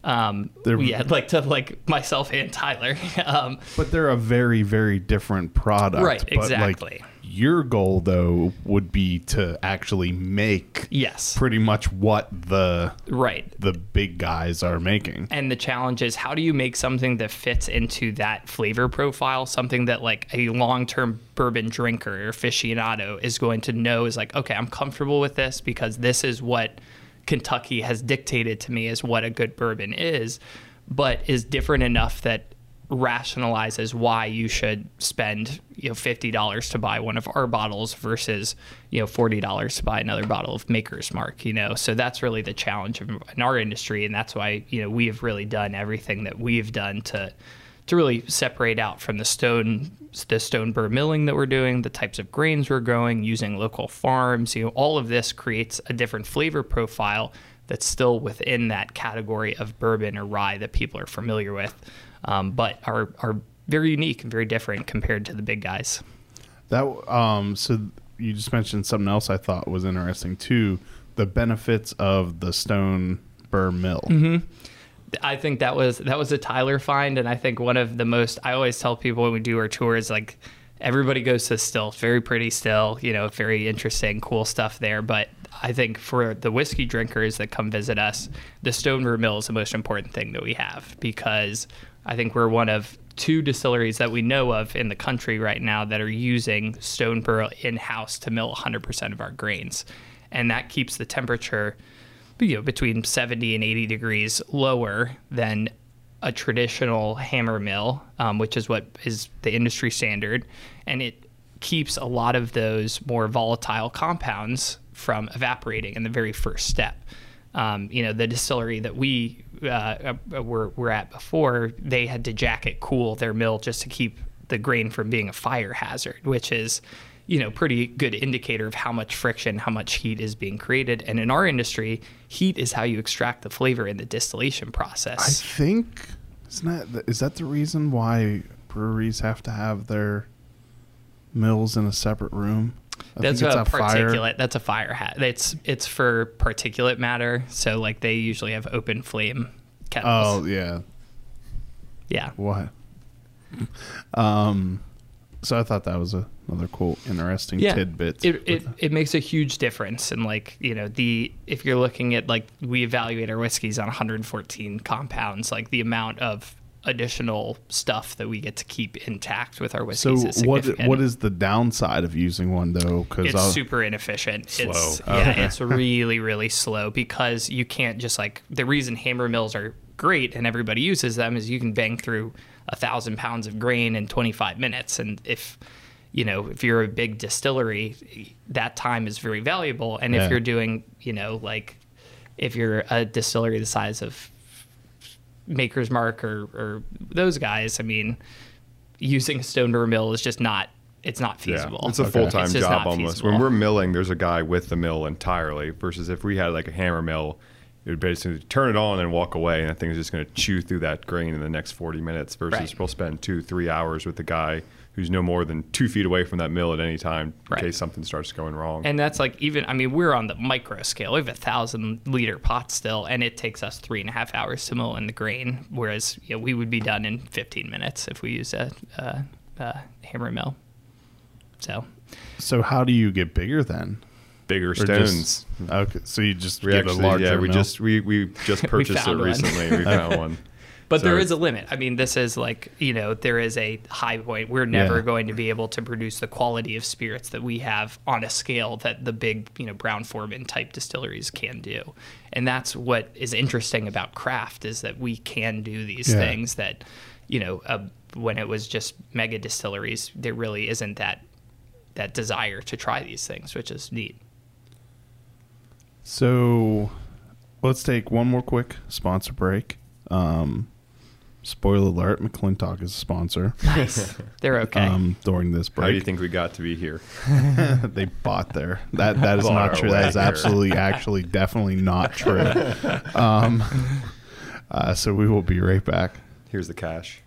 um, They're- yeah, like to like myself and Tyler. um, But they're a very, very different product. Right, But, like, exactly. Your goal, though, would be to actually make yes, pretty much what the right. the big guys are making. And the challenge is how do you make something that fits into that flavor profile, something that like a long-term bourbon drinker or aficionado is going to know is like, okay, I'm comfortable with this because this is what Kentucky has dictated to me is what a good bourbon is, but is different enough that rationalizes why you should spend you know fifty dollars to buy one of our bottles versus you know forty dollars to buy another bottle of Maker's Mark. You know, so that's really the challenge in our industry, and that's why you know we have really done everything that we've done to to really separate out from the stone the stone burr milling that we're doing, the types of grains we're growing, using local farms. You know, all of this creates a different flavor profile that's still within that category of bourbon or rye that people are familiar with, um, but are are very unique and very different compared to the big guys. That um so you just mentioned something else I thought was interesting too, the benefits of the stone burr mill. I think that was that was a Tyler find, and I think one of the most. I always tell people when we do our tours, like everybody goes to still, very pretty still, you know, very interesting, cool stuff there. But I think for the whiskey drinkers that come visit us, the Stone Mill is the most important thing that we have because I think we're one of two distilleries that we know of in the country right now that are using stone burr in house to mill 100% of our grains, and that keeps the temperature you know, between 70 and 80 degrees lower than a traditional hammer mill, um, which is what is the industry standard. And it keeps a lot of those more volatile compounds from evaporating in the very first step. Um, you know, the distillery that we uh, were, were at before, they had to jacket cool their mill just to keep the grain from being a fire hazard, which is you know, pretty good indicator of how much friction, how much heat is being created. And in our industry, heat is how you extract the flavor in the distillation process. I think isn't that is that the reason why breweries have to have their mills in a separate room? I that's a it's particulate. That's a fire hat. It's it's for particulate matter. So like they usually have open flame kettles. Oh yeah. yeah. What? Um, so I thought that was a, another cool, interesting tidbit. It, it, it makes a huge difference in like you know the if you're looking at like we evaluate our whiskeys on 114 compounds, like the amount of additional stuff that we get to keep intact with our so whiskeys. is what what is the downside of using one though? Because it's super inefficient. It's Slow. yeah, it's really really slow because you can't just like the reason hammer mills are great and everybody uses them is you can bang through a thousand pounds of grain in 25 minutes, and if you know if you're a big distillery, that time is very valuable. And Yeah. if you're doing you know like if you're a distillery the size of Maker's Mark or, or those guys, I mean, using a stone burr mill is just not it's not feasible. Yeah, it's a Okay. full time It's just job not almost. feasible. When we're milling, there's a guy with the mill entirely. Versus if we had like a hammer mill, it would basically turn it on and walk away, and that thing's just going to chew through that grain in the next 40 minutes. Versus Right. we'll spend two, three hours with the guy who's no more than two feet away from that mill at any time in Right. case something starts going wrong. And that's like even I mean we're on the micro scale. We have a thousand liter pot still, and it takes us three and a half hours to mill in the grain, whereas you know, we would be done in 15 minutes if we use a, a, a hammer mill. So so how do you get bigger then? Bigger Or stones. just- okay, so you just we get actually, a larger yeah, we mill? just we, we just purchased it found one. recently. we found one. But there is a limit. I mean, this is like, you know, there is a high point. We're never Yeah. going to be able to produce the quality of spirits that we have on a scale that the big, you know, Brown Forman type distilleries can do. And that's what is interesting about craft is that we can do these Yeah. things that, you know, uh, when it was just mega distilleries, there really isn't that that desire to try these things, which is neat. So let's take one more quick sponsor break. Um, Spoiler alert: McClintock is a sponsor. Nice. They're okay. Um, during this break. How do you think we got to be here? they bought there. That that is Bought not true. That is way here. absolutely, actually, definitely not true. Um, uh, so we will be right back. Here's the cash.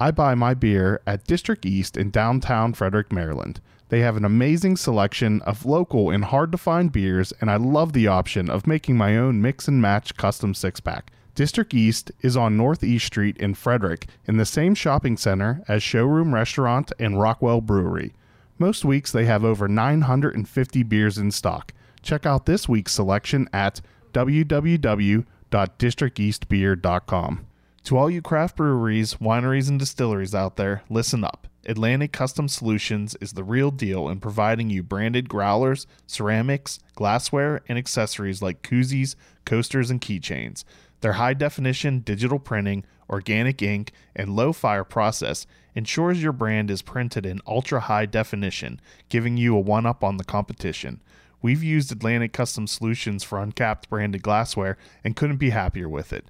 I buy my beer at District East in downtown Frederick, Maryland. They have an amazing selection of local and hard to find beers, and I love the option of making my own mix and match custom six pack. District East is on Northeast Street in Frederick in the same shopping center as Showroom Restaurant and Rockwell Brewery. Most weeks they have over 950 beers in stock. Check out this week's selection at www.districteastbeer.com. To all you craft breweries, wineries, and distilleries out there, listen up. Atlantic Custom Solutions is the real deal in providing you branded growlers, ceramics, glassware, and accessories like koozies, coasters, and keychains. Their high definition digital printing, organic ink, and low fire process ensures your brand is printed in ultra high definition, giving you a one up on the competition. We've used Atlantic Custom Solutions for uncapped branded glassware and couldn't be happier with it.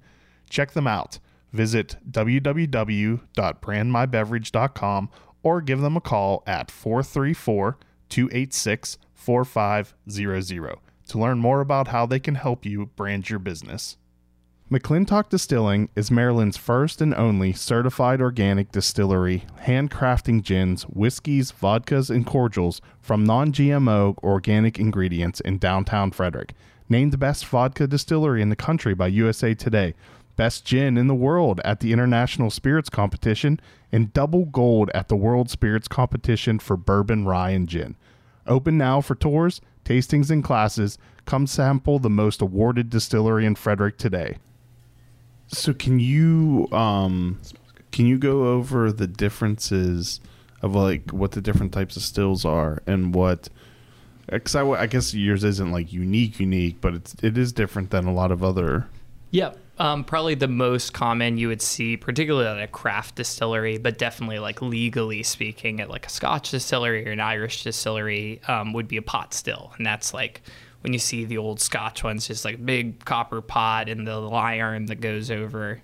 Check them out. Visit www.brandmybeverage.com or give them a call at 434 286 4500 to learn more about how they can help you brand your business. McClintock Distilling is Maryland's first and only certified organic distillery, handcrafting gins, whiskeys, vodkas, and cordials from non GMO organic ingredients in downtown Frederick. Named the best vodka distillery in the country by USA Today, best gin in the world at the International Spirits Competition, and double gold at the World Spirits Competition for bourbon, rye, and gin. Open now for tours, tastings, and classes. Come sample the most awarded distillery in Frederick today. So can you um can you go over the differences of like what the different types of stills are and what because I, I guess yours isn't like unique unique but it's it is different than a lot of other Yep. Um, probably the most common you would see, particularly at a craft distillery, but definitely like legally speaking, at like a Scotch distillery or an Irish distillery, um, would be a pot still, and that's like when you see the old Scotch ones, just like big copper pot and the iron that goes over.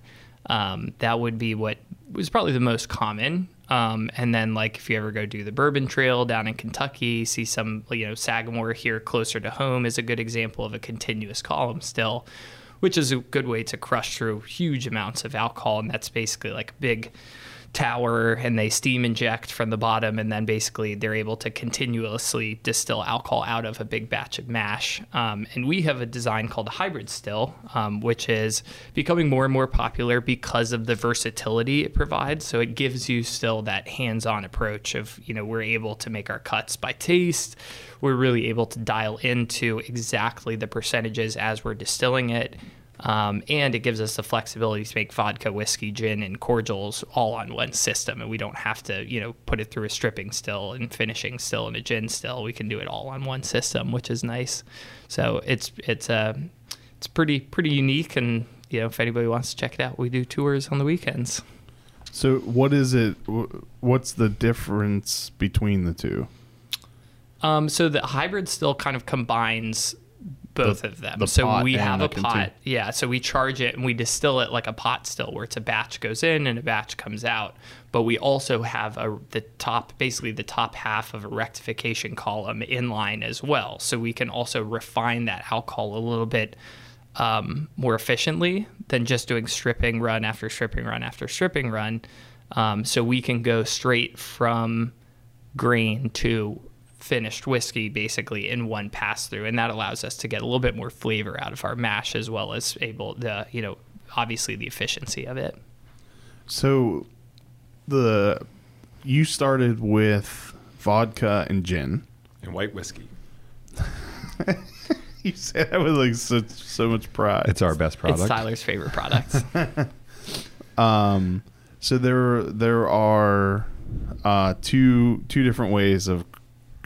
Um, that would be what was probably the most common. Um, and then like if you ever go do the Bourbon Trail down in Kentucky, see some you know Sagamore here closer to home is a good example of a continuous column still which is a good way to crush through huge amounts of alcohol. And that's basically like a big tower, and they steam inject from the bottom, and then basically they're able to continuously distill alcohol out of a big batch of mash. Um, and we have a design called hybrid still, um, which is becoming more and more popular because of the versatility it provides. So it gives you still that hands-on approach of you know we're able to make our cuts by taste. We're really able to dial into exactly the percentages as we're distilling it. Um, and it gives us the flexibility to make vodka, whiskey, gin, and cordials all on one system, and we don't have to, you know, put it through a stripping still and finishing still and a gin still. We can do it all on one system, which is nice. So it's it's uh, it's pretty pretty unique, and you know, if anybody wants to check it out, we do tours on the weekends. so what is it what's the difference between the two Um, so the hybrid still kind of combines both The- of them. the so we have a pot, yeah. So we charge it and we distill it like a pot still, where it's a batch goes in and a batch comes out. But we also have a the top, basically the top half of a rectification column in line as well. So we can also refine that alcohol a little bit um, more efficiently than just doing stripping run after stripping run after stripping run. Um, so we can go straight from grain to finished whiskey basically in one pass through and that allows us to get a little bit more flavor out of our mash as well as able the you know obviously the efficiency of it so the you started with vodka and gin And white whiskey. you said that with like so, so much pride It's our best product. it's tyler's favorite product Um, so there there are uh, two two different ways of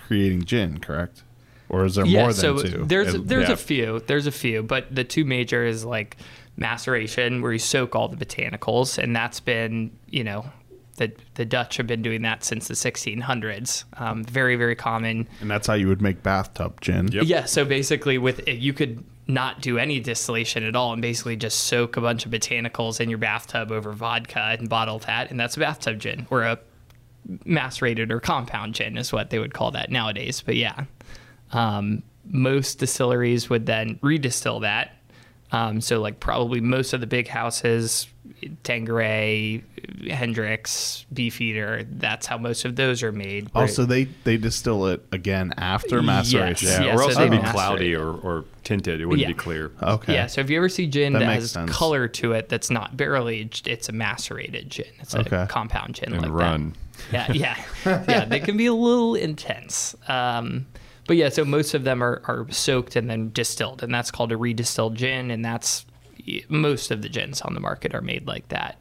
creating gin, correct? Or is there yeah more so than two? there's It- there's yeah. a few there's a few but the two major is like maceration where you soak all the botanicals and that's been you know the the dutch have been doing that since the 1600s um, very very common and that's how you would make bathtub gin. Yep. Yeah, so basically with you could not do any distillation at all and basically just soak a bunch of botanicals in your bathtub over vodka and bottle that, and that's a bathtub gin or a macerated or compound gin is what they would call that nowadays. But yeah, um, most distilleries would then redistill that. Um, so like probably most of the big houses, Tanqueray, Hendrick's, Beefeater, that's how most of those are made. Also, they they distill it again after maceration. Yes. Yeah, Yeah, or so else they it'd be master cloudy or, or tinted. It wouldn't Yeah. be clear. Okay. Yeah, so if you ever see gin That that, has sense. color to it that's not barrel aged, it's a macerated gin. It's a Okay. compound gin And like run. that. Yeah, yeah, yeah. They can be a little intense. Um, but yeah, so most of them are, are soaked and then distilled, and that's called a redistilled gin, and that's most of the gins on the market are made like that.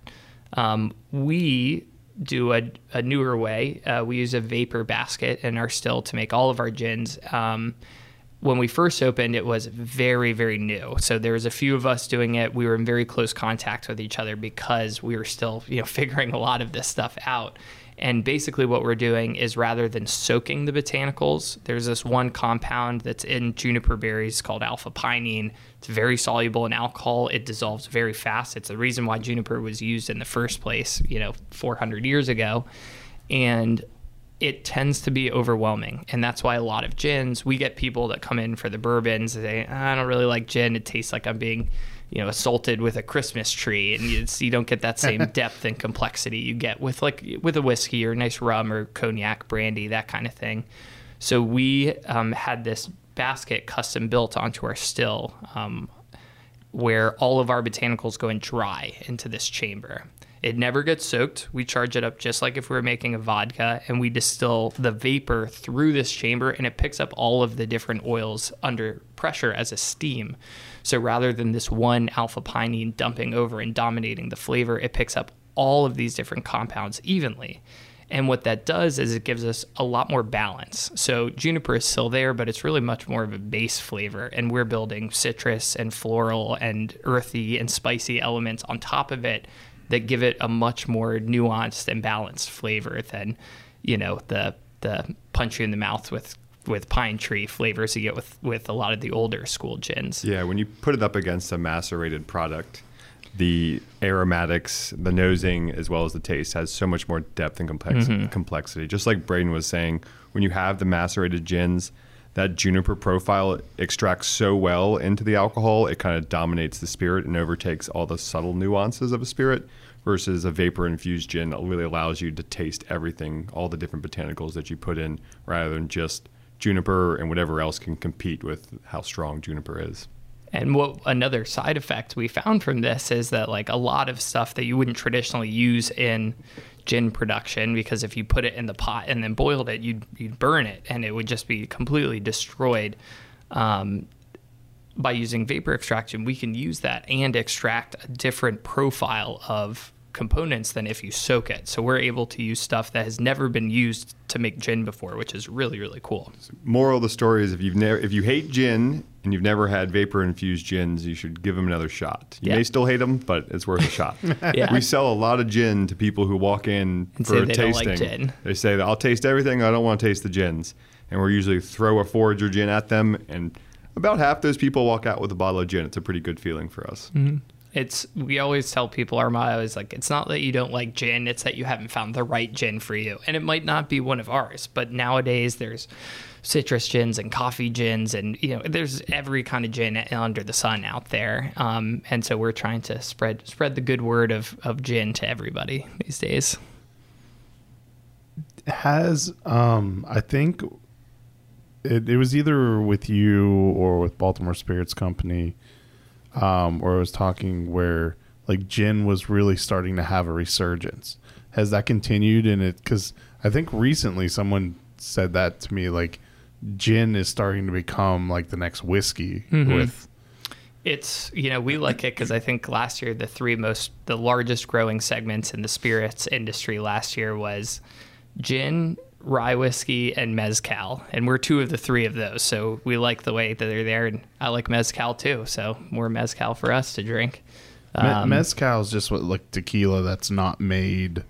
Um, we do a, a newer way. Uh, we use a vapor basket and our still to make all of our gins. Um, when we first opened, it was very, very new. So there was a few of us doing it. We were in very close contact with each other because we were still, you know, figuring a lot of this stuff out. And basically, what we're doing is rather than soaking the botanicals, there's this one compound that's in juniper berries called alpha pinene. It's very soluble in alcohol. It dissolves very fast. It's the reason why juniper was used in the first place, you know, 400 years ago. And it tends to be overwhelming. And that's why a lot of gins, we get people that come in for the bourbons. They say, I don't really like gin. It tastes like I'm being, you know, assaulted with a Christmas tree. And it's, you don't get that same depth and complexity you get with like with a whiskey or a nice rum or cognac, brandy, that kind of thing. So we um, had this basket custom built onto our still um, where all of our botanicals go and dry into this chamber. It never gets soaked. We charge it up just like if we were making a vodka, and we distill the vapor through this chamber, and it picks up all of the different oils under pressure as a steam. So rather than this one alpha pinene dumping over and dominating the flavor, it picks up all of these different compounds evenly. And what that does is it gives us a lot more balance. So juniper is still there, but it's really much more of a base flavor. And we're building citrus and floral and earthy and spicy elements on top of it that give it a much more nuanced and balanced flavor than, you know, the the punch you in the mouth with with pine tree flavors you get with with a lot of the older school gins. Yeah, when you put it up against a macerated product, the aromatics, the nosing, as well as the taste has so much more depth and complex- mm-hmm. complexity. Just like Braden was saying, when you have the macerated gins, that juniper profile extracts so well into the alcohol, it kind of dominates the spirit and overtakes all the subtle nuances of a spirit. Versus a vapor infused gin really allows you to taste everything, all the different botanicals that you put in, rather than just juniper and whatever else can compete with how strong juniper is. And what another side effect we found from this is that like a lot of stuff that you wouldn't traditionally use in gin production because if you put it in the pot and then boiled it, you'd you'd burn it and it would just be completely destroyed. Um, by using vapor extraction, we can use that and extract a different profile of components than if you soak it. So we're able to use stuff that has never been used to make gin before, which is really really cool. Moral of the story is if you've never if you hate gin and you've never had vapor infused gins, you should give them another shot. You Yeah. may still hate them, but it's worth a shot. Yeah. We sell a lot of gin to people who walk in And for say a they don't tasting. like gin. They say I'll taste everything. I don't want to taste the gins, and we usually throw a forager gin at them, and about half those people walk out with a bottle of gin. It's a pretty good feeling for us. Mm-hmm. It's we always tell people our motto is like it's not that you don't like gin, it's that you haven't found the right gin for you. And it might not be one of ours, but nowadays there's citrus gins and coffee gins and you know there's every kind of gin under the sun out there. Um, and so we're trying to spread spread the good word of of gin to everybody these days. has um I think it, it was either with you or with Baltimore Spirits Company um or I was talking where like gin was really starting to have a resurgence. Has that continued in it cuz I think recently someone said that to me like gin is starting to become like the next whiskey with It's you know we like it because I think last year the three most the largest growing segments in the spirits industry last year was gin, rye whiskey, and mezcal, and we're two of the three of those. So we like the way that they're there, and I like mezcal too. So more mezcal for us to drink. Me- Um, mezcal is just what like tequila that's not made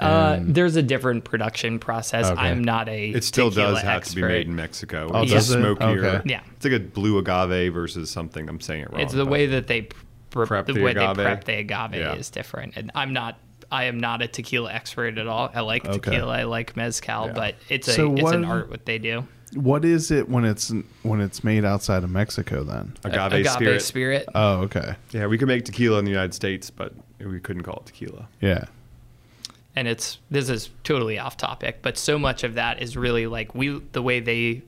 Uh, there's a different production process. Okay. I'm not a. It still does have to be made in Mexico. Oh, it's does it? smokier. Okay. Yeah. It's like a blue agave versus something. I'm saying it wrong. It's the way that they pr- Prep the, the way agave? they prep the agave Yeah. is different. And I'm not. I am not a tequila expert at all. I like Okay. tequila. I like mezcal, Yeah. but it's a So it's what- an art what they do. What is it when it's when it's made outside of Mexico? Then. agave, agave spirit. Oh, okay. Yeah, we could make tequila in the United States, but we couldn't call it tequila. Yeah. and it's this is totally off topic, but so much of that is really like we the way they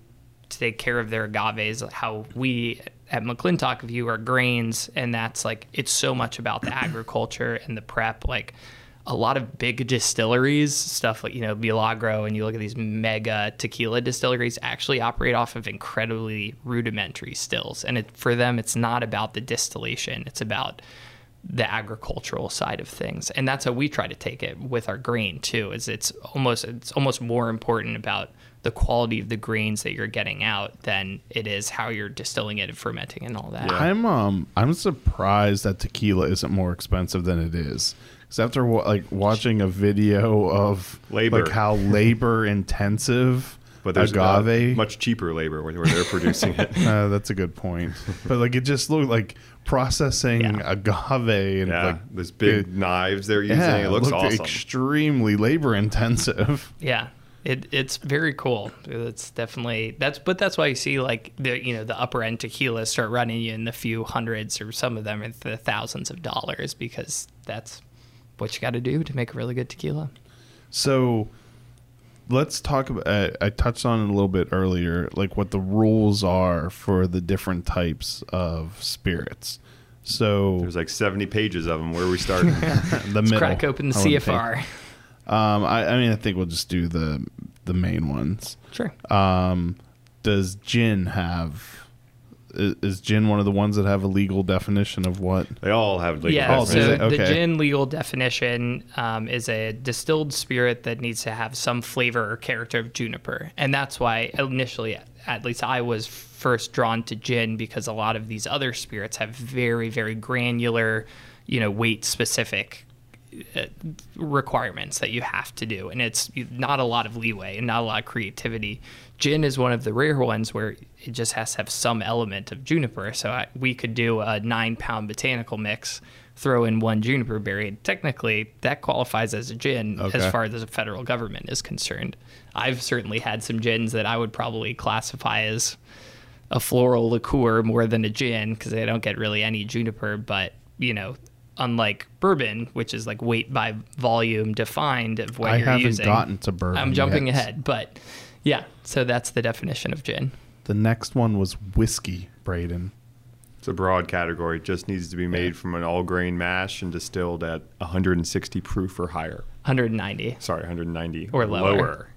take care of their agaves, how we at McClintock view our grains, and that's like it's so much about the agriculture and the prep. Like a lot of big distilleries, stuff like you know Milagro, and you look at these mega tequila distilleries, actually operate off of incredibly rudimentary stills, and it, for them, it's not about the distillation; it's about the agricultural side of things and that's how we try to take it with our grain too is it's almost it's almost more important about the quality of the grains that you're getting out than it is how you're distilling it and fermenting and all that Yeah. I'm um I'm surprised that tequila isn't more expensive than it is. Because after wa- like watching a video of Labor. like how labor intensive But there's agave, much cheaper labor where where they're producing it. uh, that's a good point. But like it just looked like processing Yeah. agave and Yeah, like those big it- knives they're using. yeah, it looks awesome. extremely labor intensive. yeah it, it's very cool it's definitely that's but that's why you see like the you know the upper end tequilas start running you in the few hundreds or some of them in the thousands of dollars because that's what you got to do to make a really good tequila So let's talk about. Uh, I touched on it a little bit earlier, like what the rules are for the different types of spirits. So There's like 70 pages of them. Where are we start? the middle. crack open the I cfr Um, I, I mean, I think we'll just do the the main ones. sure Um, does gin have? Is, is gin one of the ones that have a legal definition of what? they all have legal yeah, Oh, so does it? the gin legal definition um, is a distilled spirit that needs to have some flavor or character of juniper, and that's why initially, at least I was first drawn to gin because a lot of these other spirits have very, very granular, you know, weight specific uh, requirements that you have to do, and it's not a lot of leeway and not a lot of creativity. Gin is one of the rare ones where it just has to have some element of juniper. So I, we could do a nine-pound botanical mix, throw in one juniper berry. and Technically, that qualifies as a gin Okay. as far as the federal government is concerned. I've certainly had some gins that I would probably classify as a floral liqueur more than a gin because they don't get really any juniper. But you know, unlike bourbon, which is like weight by volume defined of what I you're haven't using. gotten to bourbon. I'm jumping yet. ahead, but yeah. So that's the definition of gin. The next one was whiskey, Braden. It's a broad category. It just needs to be made from an all grain mash and distilled at 160 proof or higher. 190. Sorry, 190 Or lower.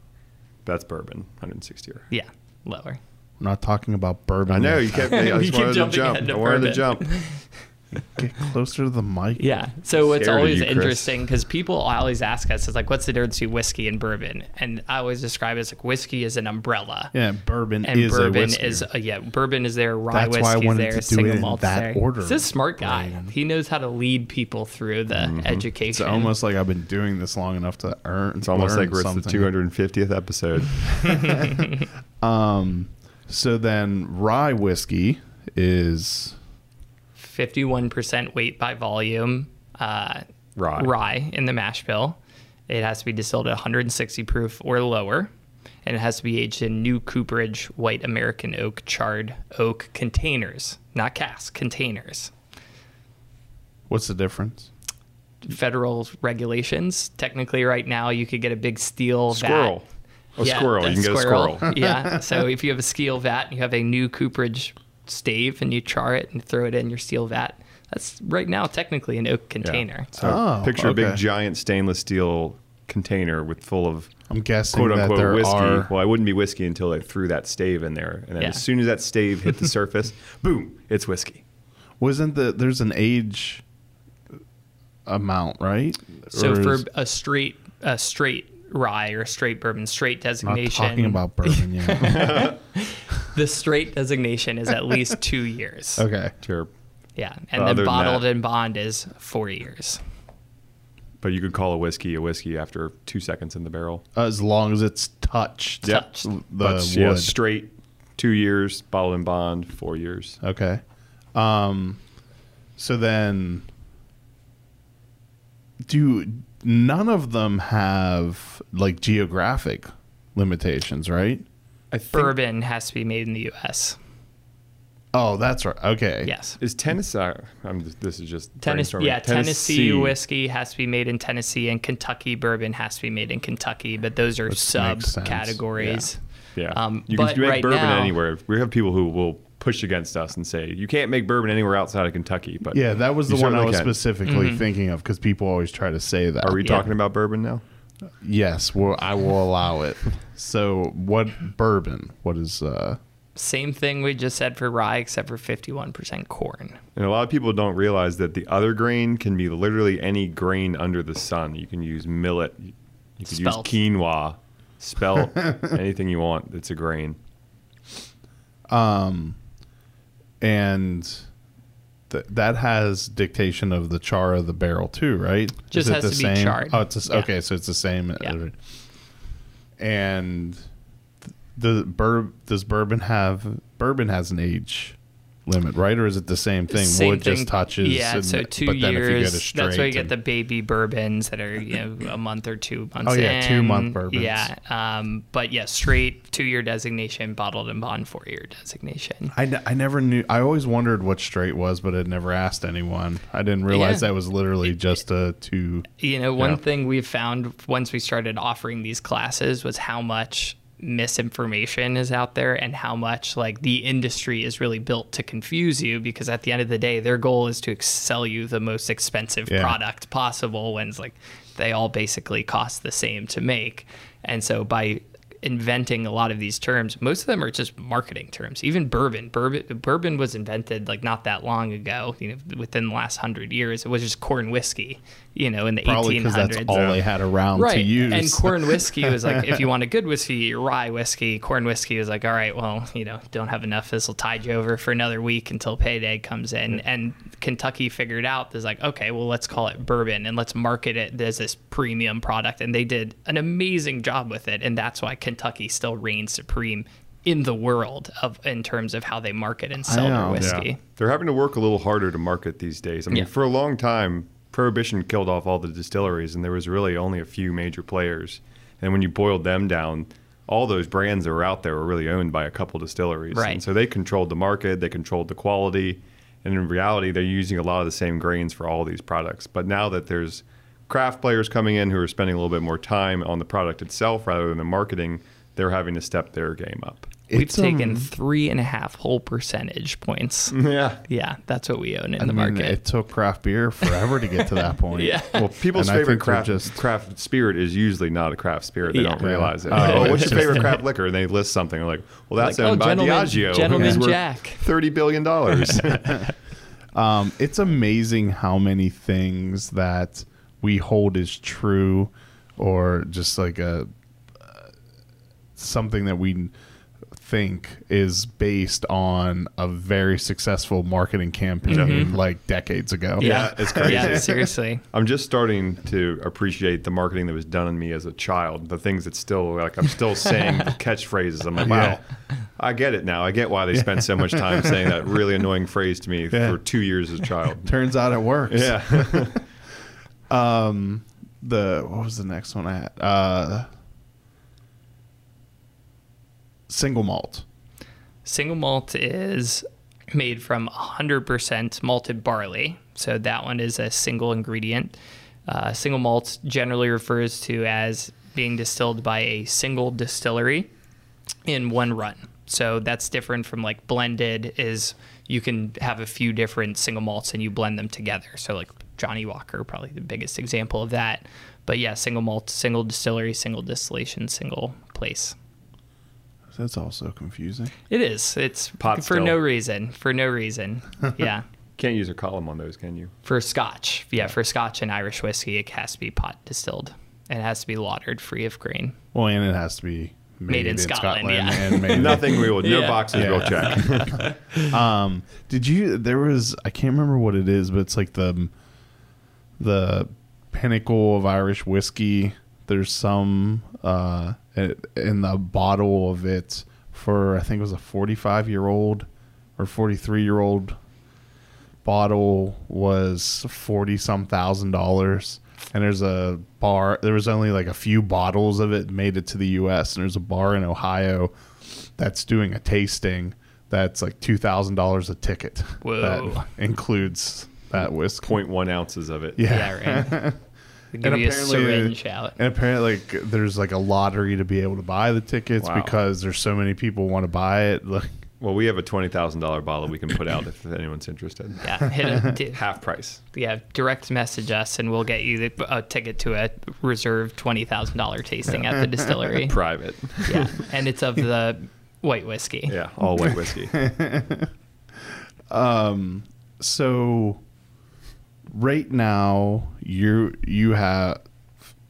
That's bourbon. 160 or. Yeah, lower. We're not talking about bourbon. I know yet. you kept. I You just keep wanted to jump. ahead to I wanted to bourbon. jump. Get closer to the mic. Yeah. So it's Scared always you, interesting because people always ask us, it's like, what's the difference between whiskey and bourbon? And I always describe it as like whiskey is an umbrella. Yeah, bourbon And is a bourbon whiskey. is uh, yeah, bourbon is there, rye That's why I whiskey's wanted there, to do single it in malt's that there. order, He's a smart guy. Brian. He knows how to lead people through the it's education. It's almost like I've been doing this long enough to earn. It's almost learn like we're at the 250th episode. Um, so then rye whiskey is 51% weight by volume uh, Rye. rye in the mash bill. It has to be distilled at 160 proof or lower, and it has to be aged in new cooperage white American oak charred oak containers, not casks, containers. what's the difference? Federal regulations. Technically, right now, you could get a big steel Squirrel. vat. A squirrel. a You can get a squirrel. yeah. So if you have a steel vat and you have a new cooperage stave and you char it and throw it in your steel vat, that's right now technically an oak container. So Oh, picture a big giant stainless steel container with full of I'm guessing quote that unquote there whiskey. are. Well, I wouldn't be whiskey until I threw that stave in there, and then Yeah. as soon as that stave hit the surface, boom, it's whiskey. Wasn't the there's an age amount, right? So Or for is- a straight a straight rye or a straight bourbon straight designation. not designation, talking about bourbon yet. the straight designation is at least two years. okay. Sure. Yeah, and Other then than bottled that- and bond is four years. But you could call a whiskey a whiskey after two seconds in the barrel. As long as it's touched Yep. Touched. the but wood. yeah, straight two years, bottled and bond, four years. Okay. Um so then do none of them have like geographic limitations, right? I think Bourbon has to be made in the U.S. Oh, that's right. Okay. Yes. is Tennessee. I'm this is just Tennessee, brainstorming. yeah, Tennessee, whiskey has to be made in Tennessee, and Kentucky bourbon has to be made in Kentucky. But those are Which makes sense. subcategories. Yeah, Um, you but can make right bourbon now- anywhere. We have people who will push against us and say you can't make bourbon anywhere outside of Kentucky. But Yeah, that was the one I was can. specifically Mm-hmm. thinking of because people always try to say that. Are we Yeah. talking about bourbon now? Yes, well, I will allow it. So, what bourbon? What is uh Same thing we just said for rye, except for fifty-one percent corn. And a lot of people don't realize that the other grain can be literally any grain under the sun. You can use millet, you can Spelt. use quinoa, spelt, anything you want. It's a grain. Um and th- that has dictation of the char of the barrel too, right? Just Is it has the to be same? charred. Oh, it's a s Yeah. okay, so it's the same. Yeah. And th- the bur- does bourbon have bourbon has an age limit, right? Or is it the same thing? Same Wood thing. just touches. Yeah, and- so two but then years. if you get a that's straight why you get the baby bourbons that are you know a month or two months. Oh, yeah, in. two-month bourbons. Yeah, um, but yeah, straight two-year designation, bottled and bond four-year designation. I, n- I never knew. I always wondered what straight was, but I'd never asked anyone. I didn't realize Yeah. that was literally just a two. You know, one thing we've found once we started offering these classes was how much misinformation is out there and how much like the industry is really built to confuse you because at the end of the day their goal is to sell you the most expensive Yeah. product possible when it's like they all basically cost the same to make. And so by inventing a lot of these terms most of them are just marketing terms. Even bourbon bourbon bourbon was invented like not that long ago you know within the last 100 years. It was just corn whiskey you know in the Probably 1800s because that's all they had around right to use. and corn whiskey was like if you want a good whiskey rye whiskey corn whiskey was like all right well you know don't have enough this will tide you over for another week until payday comes in and kentucky figured out there's like okay well let's call it bourbon and let's market it as this premium product and they did an amazing job with it and that's why kentucky still reigns supreme in the world of in terms of how they market and sell their know. whiskey They're having to work a little harder to market these days. I mean, Yeah. for a long time, Prohibition killed off all the distilleries, and there was really only a few major players. And when you boiled them down, all those brands that were out there were really owned by a couple distilleries. Right. And so they controlled the market, they controlled the quality, and in reality, they're using a lot of the same grains for all these products. But now that there's craft players coming in who are spending a little bit more time on the product itself rather than the marketing, they're having to step their game up. We've It's, taken um, three and a half whole percentage points Yeah. yeah that's what we own in I the mean, market it took craft beer forever to get to that point. Yeah. Well, people's And favorite craft just- craft spirit is usually not a craft spirit. They Yeah. don't realize it. Oh, oh, what's your favorite craft liquor? And they list something They're like, well, that's Like, oh, by Gentleman- Diageo, Gentleman Jack. thirty billion dollars. Um, it's amazing how many things that we hold as true, or just like a uh, something that we think is based on a very successful marketing campaign like decades ago. Yeah, it's crazy. Yeah, seriously. I'm just starting to appreciate the marketing that was done on me as a child. The things that still like I'm still saying the catchphrases. I'm like, wow, I get it now. I get why they spent so much time saying that really annoying phrase to me Yeah. for two years as a child. Turns out it works. Yeah. Um, the what was the next one I had? Uh, single malt. Single malt is made from 100% malted barley. So that one is a single ingredient. Uh, single malt generally refers to as being distilled by a single distillery in one run. So that's different from like blended is you can have a few different single malts and you blend them together. So like Johnnie Walker, probably the biggest example of that. But yeah, single malt, single distillery, single distillation, single place. That's also confusing. It is. It's Pot for still. no reason. For no reason. Yeah. Can't use a column on those, can you? For Scotch. Yeah, for Scotch and Irish whiskey, it has to be pot distilled. It has to be laundered free of grain. Well, and it has to be made, in Scotland, yeah. and made Nothing we will. No Yeah. boxes we'll check. Um, did you? There was I can't remember what it is, but it's like the the pinnacle of Irish whiskey. There's some uh, in the bottle of it for I think it was a 45 year old or 43 year old bottle was 40 some thousand dollars and there's a bar there was only like a few bottles of it made it to the US and there's a bar in Ohio that's doing a tasting that's like $2,000 a ticket Whoa. that includes that whiskey 0.1 ounces of it. Yeah, right. They give And you a apparently- syringe out. And apparently, like, there's like a lottery to be able to buy the tickets Wow. because there's so many people want to buy it. Like, Well, we have a twenty thousand dollar bottle we can put out if anyone's interested. Yeah, hit a, Half price. yeah, direct message us and we'll get you the, a ticket to a reserved twenty thousand dollar tasting at the distillery. Private. yeah, and it's of the white whiskey. Yeah, all white whiskey. um, so right now, you you have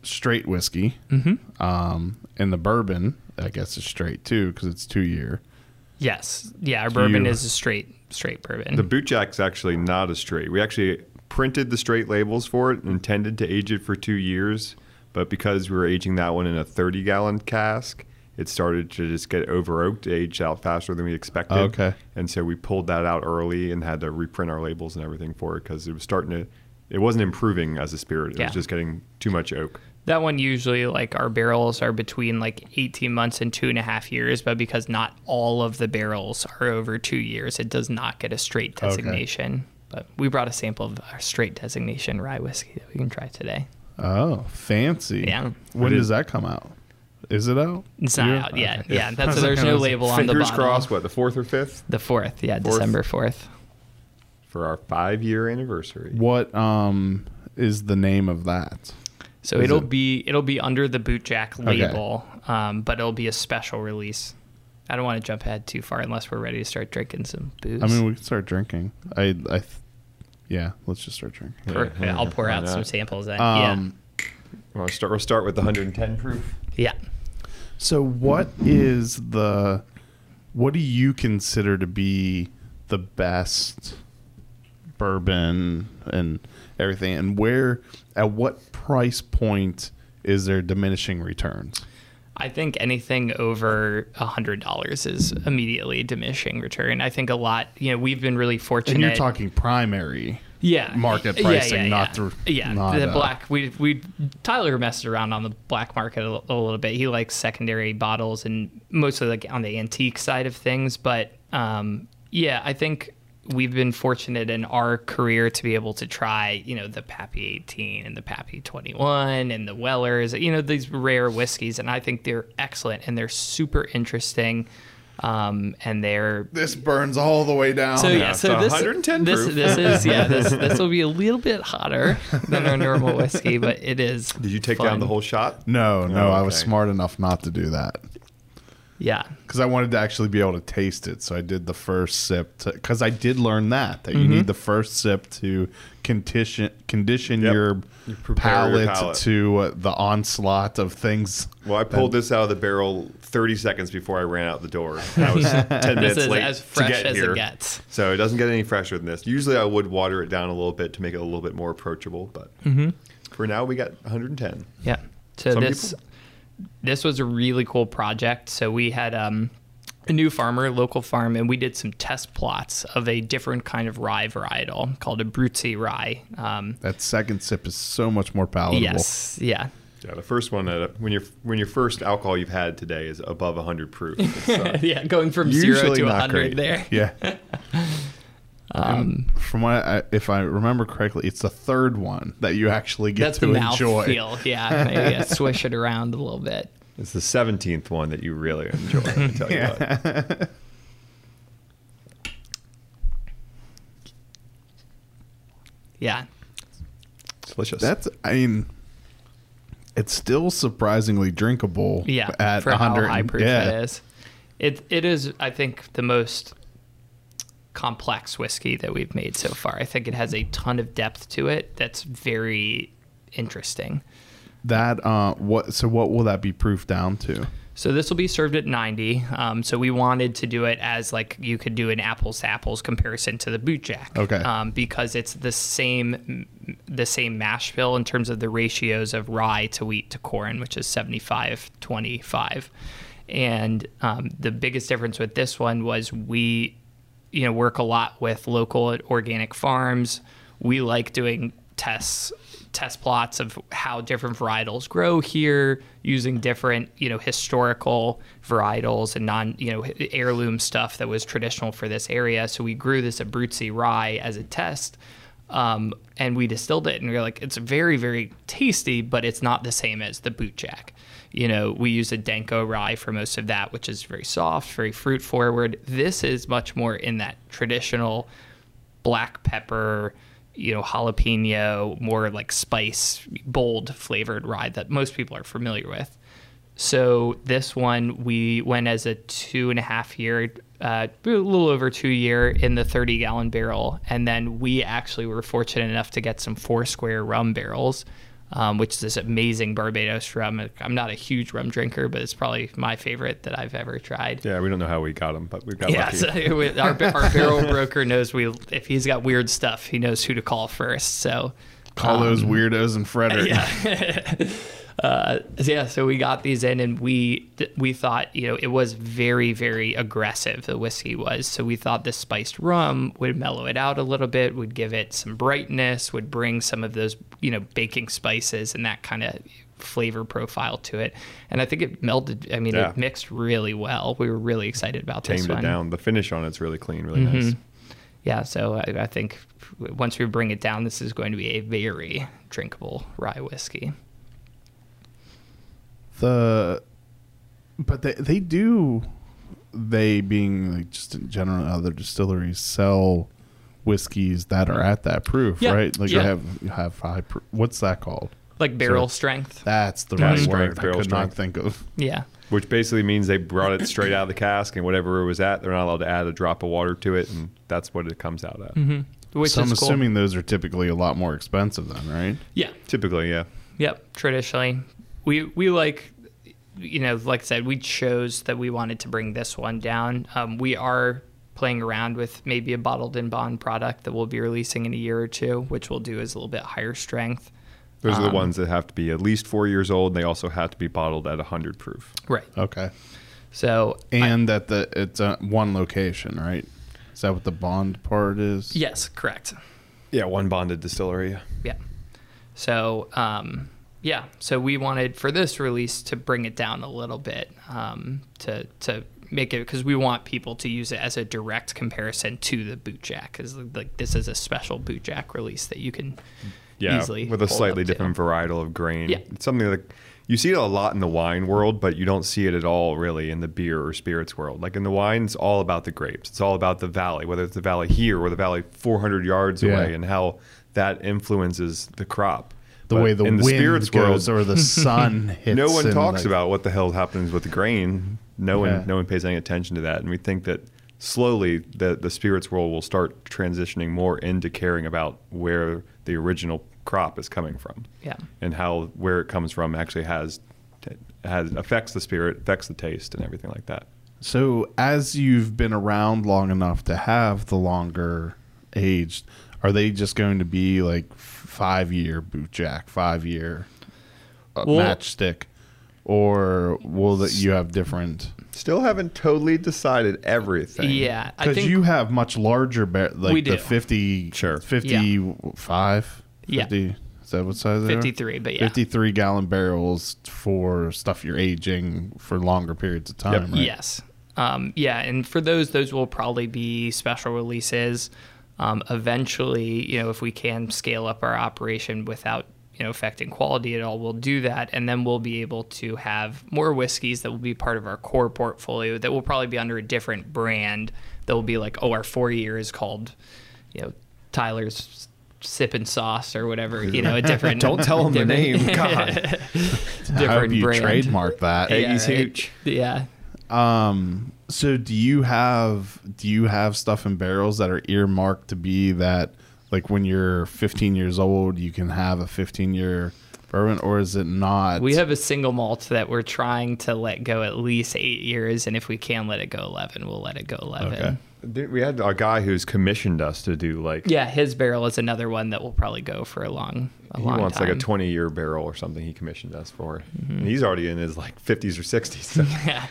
straight whiskey, Mm-hmm. um, and the bourbon. I guess is straight too because it's two year. Yes, yeah, our bourbon you- is a straight straight bourbon. The bootjack's actually not a straight. We actually printed the straight labels for it, intended to age it for two years, but because we were aging that one in a 30 gallon cask, it started to just get over oaked, aged out faster than we expected. Okay. And so we pulled that out early and had to reprint our labels and everything for it because it was starting to, it wasn't improving as a spirit. It Yeah. was just getting too much oak. that one usually like our barrels are between like 18 months and two and a half years, but because not all of the barrels are over two years, it does not get a straight Okay. designation. But we brought a sample of our straight designation rye whiskey that we can try today. Oh, fancy! Yeah. When It does that come out? Is it out? It's not Yeah? out yet. Okay. Yeah, that's I was there's no label on the Fingers crossed, what, the fourth or fifth The fourth, yeah, Fourth. December fourth. for our five year anniversary? What um is the name of that? So Is it'll it- be it'll be under the bootjack label, um, but it'll be a special release. I don't want to jump ahead too far unless we're ready to start drinking some booze. I mean, we can start drinking. I, I, th- yeah, let's just start drinking. Or- Yeah, I'll pour out some samples. Then. Um, We'll start, we'll start with the 110 proof. yeah, So, what is the, what do you consider to be the best bourbon and everything, and where, at what price point is there diminishing returns? I think anything over a hundred dollars is immediately diminishing return. I think a lot. You know, we've been really fortunate. And you're talking primary. Yeah market pricing, yeah, not yeah. through- yeah not, the uh, black we we Tyler messed around on the black market a, a little bit. He likes secondary bottles and mostly like on the antique side of things. But um, yeah, I think we've been fortunate in our career to be able to try you know the Pappy 18 and the Pappy 21 and the Wellers, you know these rare whiskeys, and I think they're excellent and they're super interesting. Um, and they're This burns all the way down. so yeah, yeah, so so this 110 this proof. this is yeah this this will be a little bit hotter than our normal whiskey, but it is. Did you take fun. down the whole shot? no, no, Oh, I was smart enough not to do that. Yeah, because I wanted to actually be able to taste it. So I did the first sip because I did learn that that you Mm-hmm. need the first sip to condition condition Yep. your, You prepare your palate, palate. to uh, the onslaught of things. Well, I pulled this out of the barrel 30 seconds before I ran out the door. And I was 10 minutes this is late as to fresh get as here. it gets. So it doesn't get any fresher than this. Usually I would water it down a little bit to make it a little bit more approachable, but Mm-hmm. for now we got 110. Yeah. So Some this people- this was a really cool project. So we had um, a new farmer, local farm, and we did some test plots of a different kind of rye varietal called Abruzzi rye. Um, That second sip is so much more palatable. yes, yeah. Yeah, the first one uh, when your when your first alcohol you've had today is above 100 proof. Uh, yeah, going from zero to not 100 great. there. Yeah. um, from what I, if I remember correctly, it's the third one that you actually get That's to the mouth enjoy. feel. Yeah, maybe yeah, swish it around a little bit. it's the 17th one that you really enjoy. Let me tell you what. Yeah, It's delicious. That's I mean, it's still surprisingly drinkable. yeah. at for how 100 high proof yeah. it is, it it is. I think the most complex whiskey that we've made so far. I think it has a ton of depth to it. That's very interesting. That uh, what? So what will that be proof down to? So this will be served at 90. Um, so we wanted to do it as like you could do an apples to apples comparison to the boot jack. Okay. Um, because it's the same the same mash bill in terms of the ratios of rye to wheat to corn, which is 75 25. And um, the biggest difference with this one was we, you know, work a lot with local organic farms. We like doing tests test plots of how different varietals grow here using different you know historical varietals and non you know heirloom stuff that was traditional for this area so we grew this abruzzi rye as a test um, and we distilled it and we are like it's very very tasty but it's not the same as the bootjack you know we use a Danko rye for most of that which is very soft very fruit forward. This is much more in that traditional black pepper you know, jalapeno, more like spice, bold flavored rye that most people are familiar with. So this one we went as a two and a half year, uh, a little over two year in the 30 gallon barrel, and then we actually were fortunate enough to get some four square rum barrels um, which is this amazing Barbados rum. I'm not a huge rum drinker, but it's probably my favorite that I've ever tried. Yeah, we don't know how we got them, but we got yeah, lucky. So our, our barrel broker knows we if he's got weird stuff, he knows who to call first. So call um, those weirdos and Frederick. Yeah. uh, yeah, so we got these in, and we we thought you know it was very very aggressive. The whiskey was, so we thought the spiced rum would mellow it out a little bit, would give it some brightness, would bring some of those you know baking spices and that kind of flavor profile to it. And I think it melted. I mean, yeah. it mixed really well. We were really excited about Tamed this one. one. it down. The finish on it's really clean, really mm-hmm. nice. Yeah, so I, I think once we bring it down, this is going to be a very drinkable rye whiskey the but they they do they being like just in general other distilleries sell whiskeys that are at that proof, yeah. right? Like yeah. you have you have high. Pr- what's that called? Like barrel so strength. That's the right strength, word. I could strength. not think of. Yeah. Which basically means they brought it straight out of the cask, and whatever it was at, they're not allowed to add a drop of water to it, and that's what it comes out at. Mm-hmm. so I'm cool. assuming those are typically a lot more expensive, then, right? Yeah. Typically, yeah. Yep. Traditionally, we we like you know like i said we chose that we wanted to bring this one down. Um, we are playing around with maybe a bottled in bond product that we'll be releasing in a year or two which we'll do is a little bit higher strength. Those um, are the um, ones that have to be at least four years old. And they also have to be bottled at 100 proof. Right. Okay. So and I, that the it's a one location right? Is that what the bond part is? Yes correct. Yeah one bonded distillery. Yeah. So um yeah, so we wanted for this release to bring it down a little bit um, to to make it because we want people to use it as a direct comparison to the Bootjack because like this is a special Bootjack release that you can yeah, easily with a slightly different to. varietal of grain. Yeah. It's something like you see it a lot in the wine world, but you don't see it at all really in the beer or spirits world. Like in the wine, it's all about the grapes. It's all about the valley, whether it's the valley here or the valley 400 yards yeah. away, and how that influences the crop the but way the, in the wind spirits goes world, or the sun hits. no one talks like, about what the hell happens with the grain. No yeah. one, no one pays any attention to that, and we think that slowly the the spirits world will start transitioning more into caring about where the original crop is coming from. Yeah, and how where it comes from actually has has affects the spirit, affects the taste, and everything like that. So, as you've been around long enough to have the longer aged, are they just going to be like five year Bootjack, five year uh, well, matchstick, or will that you have different? Still haven't totally decided everything. Yeah, because you have much larger, ba- like we do. the fifty, sure, fifty-five. Yeah. 50, is that what size? Fifty-three, but yeah, fifty-three gallon barrels for stuff you're aging for longer periods of time. Yep. Right? Yes. Um, yeah, and for those, those will probably be special releases. Um, eventually, you know, if we can scale up our operation without you know affecting quality at all, we'll do that, and then we'll be able to have more whiskeys that will be part of our core portfolio that will probably be under a different brand. That will be like, oh, our four year is called, you know, Tyler's sipping sauce or whatever. You know, a different. Don't tell them the name. God, different I hope you brand. trademark that. Yeah, right? yeah. Um, so do you have do you have stuff in barrels that are earmarked to be that like when you're 15 years old, you can have a 15 year bourbon, or is it not? We have a single malt that we're trying to let go at least eight years, and if we can let it go 11, we'll let it go 11. Okay. We had a guy who's commissioned us to do like Yeah, his barrel is another one that will probably go for a long, a he long wants time. Mm-hmm. like a 20 year barrel or something he commissioned us for. And he's already in his like 50s or 60s. So. yeah,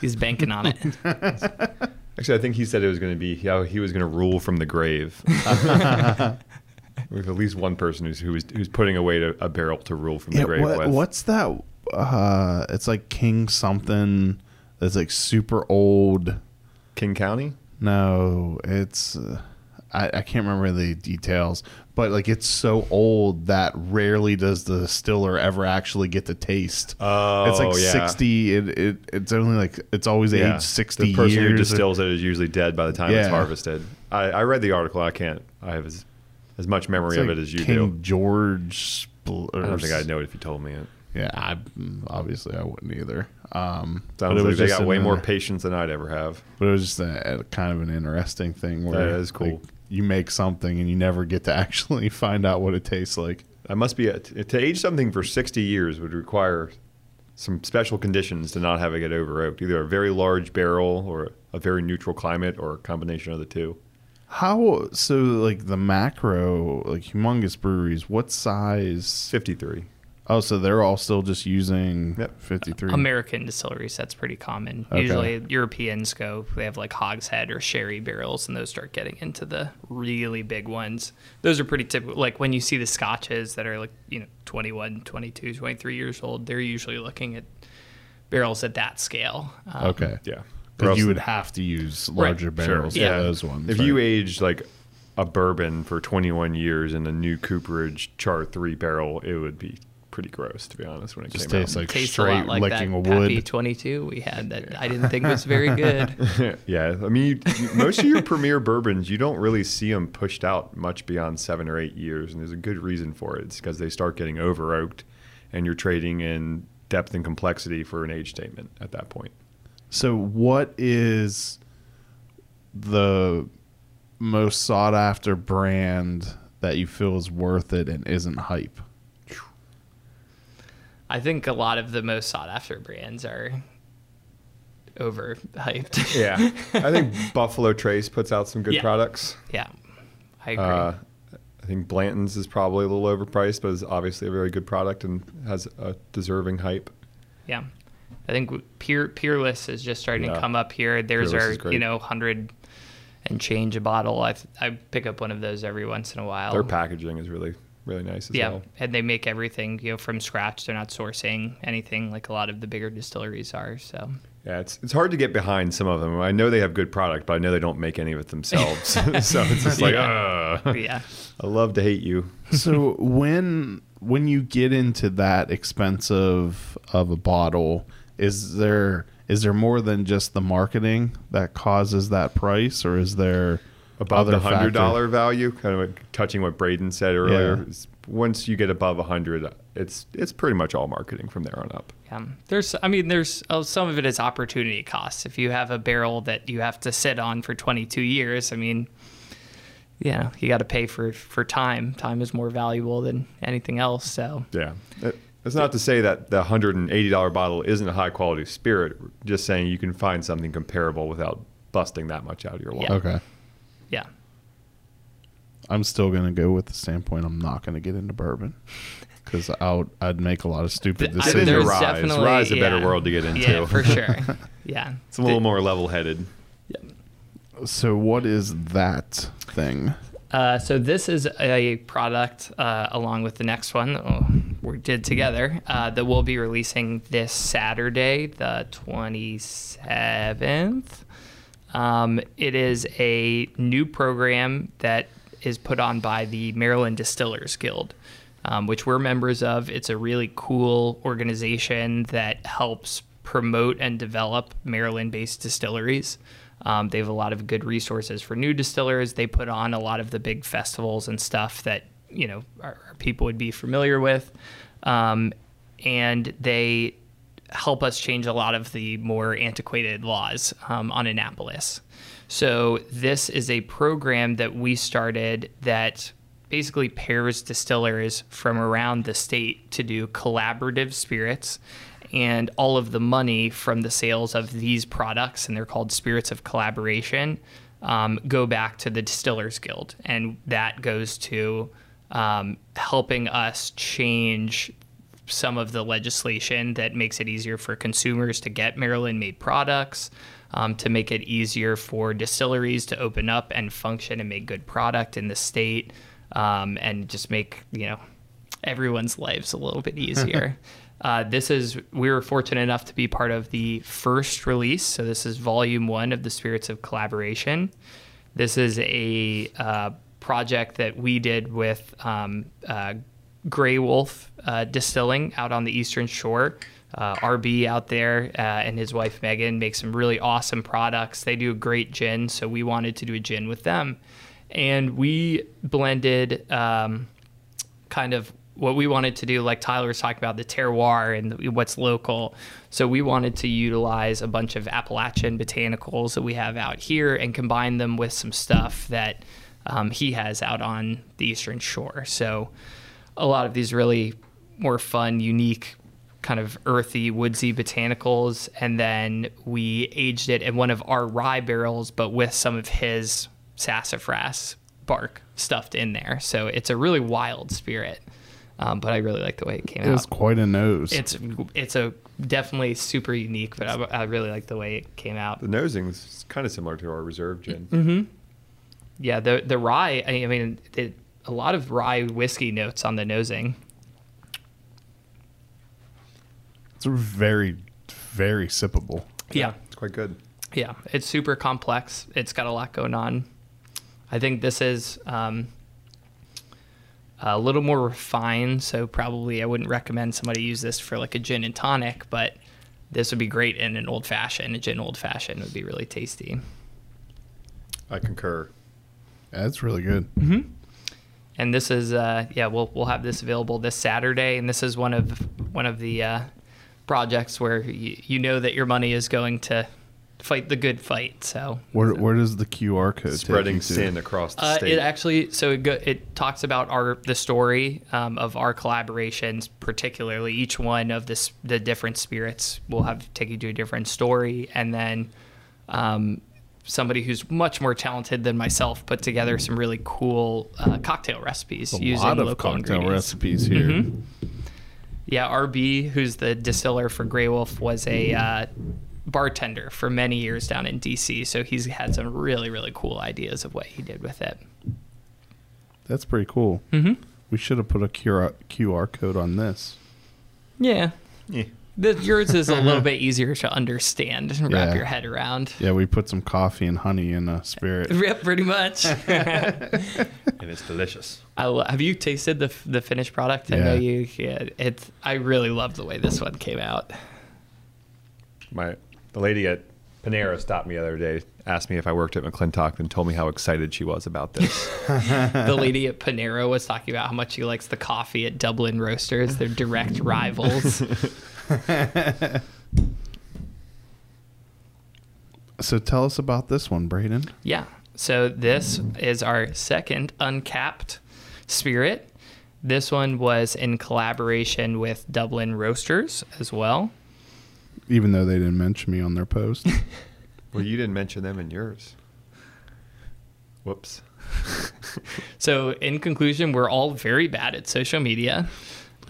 he's banking on it. Actually, I think he said it was going to be how he was going to rule from the grave. we have at least one person who's who's, who's putting away to, a barrel to rule from the Yeah, grave what- with. what's that? Uh, it's like King something. That's like super old. King County? No, it's uh, I, I can't remember the details, but like it's so old that rarely does the distiller ever actually get to taste. Oh, it's like yeah. sixty. It, it it's only like it's always Yeah. aged sixty The person years. who distills it is usually dead by the time it's harvested. I, I read the article. I can't. I have as, as much memory it's of like it as you King do. George. I don't think I'd know it if you told me it. Yeah, I, obviously I wouldn't either. Um, Sounds like they got way more patience than I'd ever have. But it was just a, a kind of an interesting thing where That is cool. like, you make something and you never get to actually find out what it tastes like. That must be it. To age something for 60 years would require some special conditions to not have it get over oaked. Either a very large barrel or a very neutral climate or a combination of the two. How so? Like the macro, like humongous breweries, what size? 53. Oh, so they're all still just using Yep. fifty three. American distilleries, that's pretty common. Okay. Usually Europeans go, they have like hogshead or sherry barrels, and those start getting into the really big ones. Those are pretty typical. Like when you see the scotches that are like, you know, 21, 22, 23 years old, they're usually looking at barrels at that scale. Um, Okay, Yeah. Or because you would have to use larger Sure. barrels Yeah. for those ones. If right? you age like a bourbon for 21 years in a new Cooperage Char 3 barrel, it would be pretty gross, to be honest, when it just came tastes out. like tastes a straight lot like licking that a Pappy wood. 22 we had that I didn't think was very good. yeah, I mean, you, you- most of your premier bourbons, you don't really see them pushed out much beyond seven or eight years, and there's a good reason for it. It's because they start getting over oaked, and you're trading in depth and complexity for an age statement at that point. So, what is the most sought after brand that you feel is worth it and isn't hype? I think a lot of the most sought after brands are overhyped. Yeah, I think Buffalo Trace puts out some good Yeah. products. yeah. I agree. Uh, I think Blanton's is probably a little overpriced, but is obviously a very good product and has a deserving hype. Yeah, I think Peer, Peerless is just starting Yeah. to come up here. There's Peerless our you know hundred and change a bottle. I th- I pick up one of those every once in a while. Their packaging is really, really nice as yeah, well. and they make everything you know from scratch. They're not sourcing anything like a lot of the bigger distilleries are. So Yeah, it's it's hard to get behind some of them. I know they have good product, but I know they don't make any of it themselves. so it's just like, Yeah. "Ugh, yeah, I love to hate you. so when when you get into that expensive of a bottle, is there is there more than just the marketing that causes that price, or is there Above the hundred dollar value, kind of like touching what Braden said earlier. Yeah. Once you get above a hundred, it's it's pretty much all marketing from there on up. yeah. There's I mean there's oh, some of it is opportunity costs. If you have a barrel that you have to sit on for 22 years, I mean. Yeah, you got to pay for for time. Time is more valuable than anything else. So Yeah. It- It's not to say that the $180 bottle isn't a high quality spirit. Just saying you can find something comparable without busting that much out of your wallet. Yeah. Okay, yeah, I'm still gonna go with the standpoint. I'm not gonna get into bourbon because I'd I'd make a lot of stupid I- decisions. into there's Rise. definitely- Rise is a better yeah. world to get into. Yeah, for sure. Yeah, It's a little more level headed. Yeah. So what is that thing? Uh, so this is a product uh, along with the next one that we did together uh, that we'll be releasing this Saturday, the 27th. Um, it is a new program that is put on by the Maryland Distillers Guild, um, which we're members of. It's a really cool organization that helps promote and develop Maryland based distilleries. Um, they have a lot of good resources for new distillers. They put on a lot of the big festivals and stuff that you know our, our people would be familiar with, um, and they help us change a lot of the more antiquated laws um, on Annapolis. So this is a program that we started that basically pairs distillers from around the state to do collaborative spirits. And all of the money from the sales of these products, and they're called spirits of collaboration, um, go back to the Distillers Guild. And that goes to um, helping us change some of the legislation that makes it easier for consumers to get Maryland made products, um, to make it easier for distilleries to open up and function and make good product in the state, um, and just make, you know, everyone's lives a little bit easier. uh, this is, we were fortunate enough to be part of the first release. So this is volume one of the Spirits of Collaboration. This is a uh, project that we did with um, uh, Grey Wolf uh, Distilling out on the Eastern Shore. Uh, RB out there uh, and his wife Megan make some really awesome products. They do a great gin, so we wanted to do a gin with them. And we blended um, kind of what we wanted to do, like Tyler was talking about, the terroir and what's local. So we wanted to utilize a bunch of Appalachian botanicals that we have out here and combine them with some stuff that um, he has out on the Eastern Shore. So a lot of these really more fun, unique, kind of earthy, woodsy botanicals. And then we aged it in one of our rye barrels, but with some of his sassafras bark stuffed in there. So it's a really wild spirit. Um, but I really like the way it came It out. was quite a nose. It's it's a definitely super unique, but I, I really like the way it came out. The nosing is kind of similar to our reserve gin. Mm-hmm. Yeah, the the rye. I mean, it, a lot of rye whiskey notes on the nosing. it's very, very sippable. Yeah, It's quite good. yeah, it's super complex. It's got a lot going on. I think this is um, a little more refined, so probably I wouldn't recommend somebody use this for like a gin and tonic, but this would be great in an old fashioned. A gin old fashioned would be really tasty. I concur. That's really good. And this is uh, yeah we'll we'll have this available this Saturday, and this is one of one of the uh, projects where you, you know that your money is going to fight the good fight. So Where, where does the QR code Spreading you sin across the uh, state. it actually so it go, it talks about our the story um, of our collaborations, particularly each one of this the different spirits will have take you to a different story, and then. Um, Somebody who's much more talented than myself put together some really cool uh, cocktail recipes using a using lot of local cocktail recipes here. Mhm. Yeah, RB, who's the distiller for Grey Wolf, was a uh, bartender for many years down in DC. So he's had some really, really cool ideas of what he did with it. That's pretty cool. Mm-hmm. We should have put a QR, QR code on this. Yeah. Yeah. The, yours is a little bit easier to understand and wrap Yeah. your head around. Yeah, we put some coffee and honey in a spirit. Yep, pretty much. and it's delicious. I lo- have you tasted the the finished product? I know you. Yeah, it's. I really love the way this one came out. My the lady at Panera stopped me the other day, asked me if I worked at McClintock, and told me how excited she was about this. the lady at Panera was talking about how much she likes the coffee at Dublin Roasters. They're direct rivals. So tell us about this one, Braden. yeah. So this is our second uncapped spirit. This one was in collaboration with Dublin Roasters as well. Even though they didn't mention me on their post. well, you didn't mention them in yours. Whoops. So, in conclusion, we're all very bad at social media.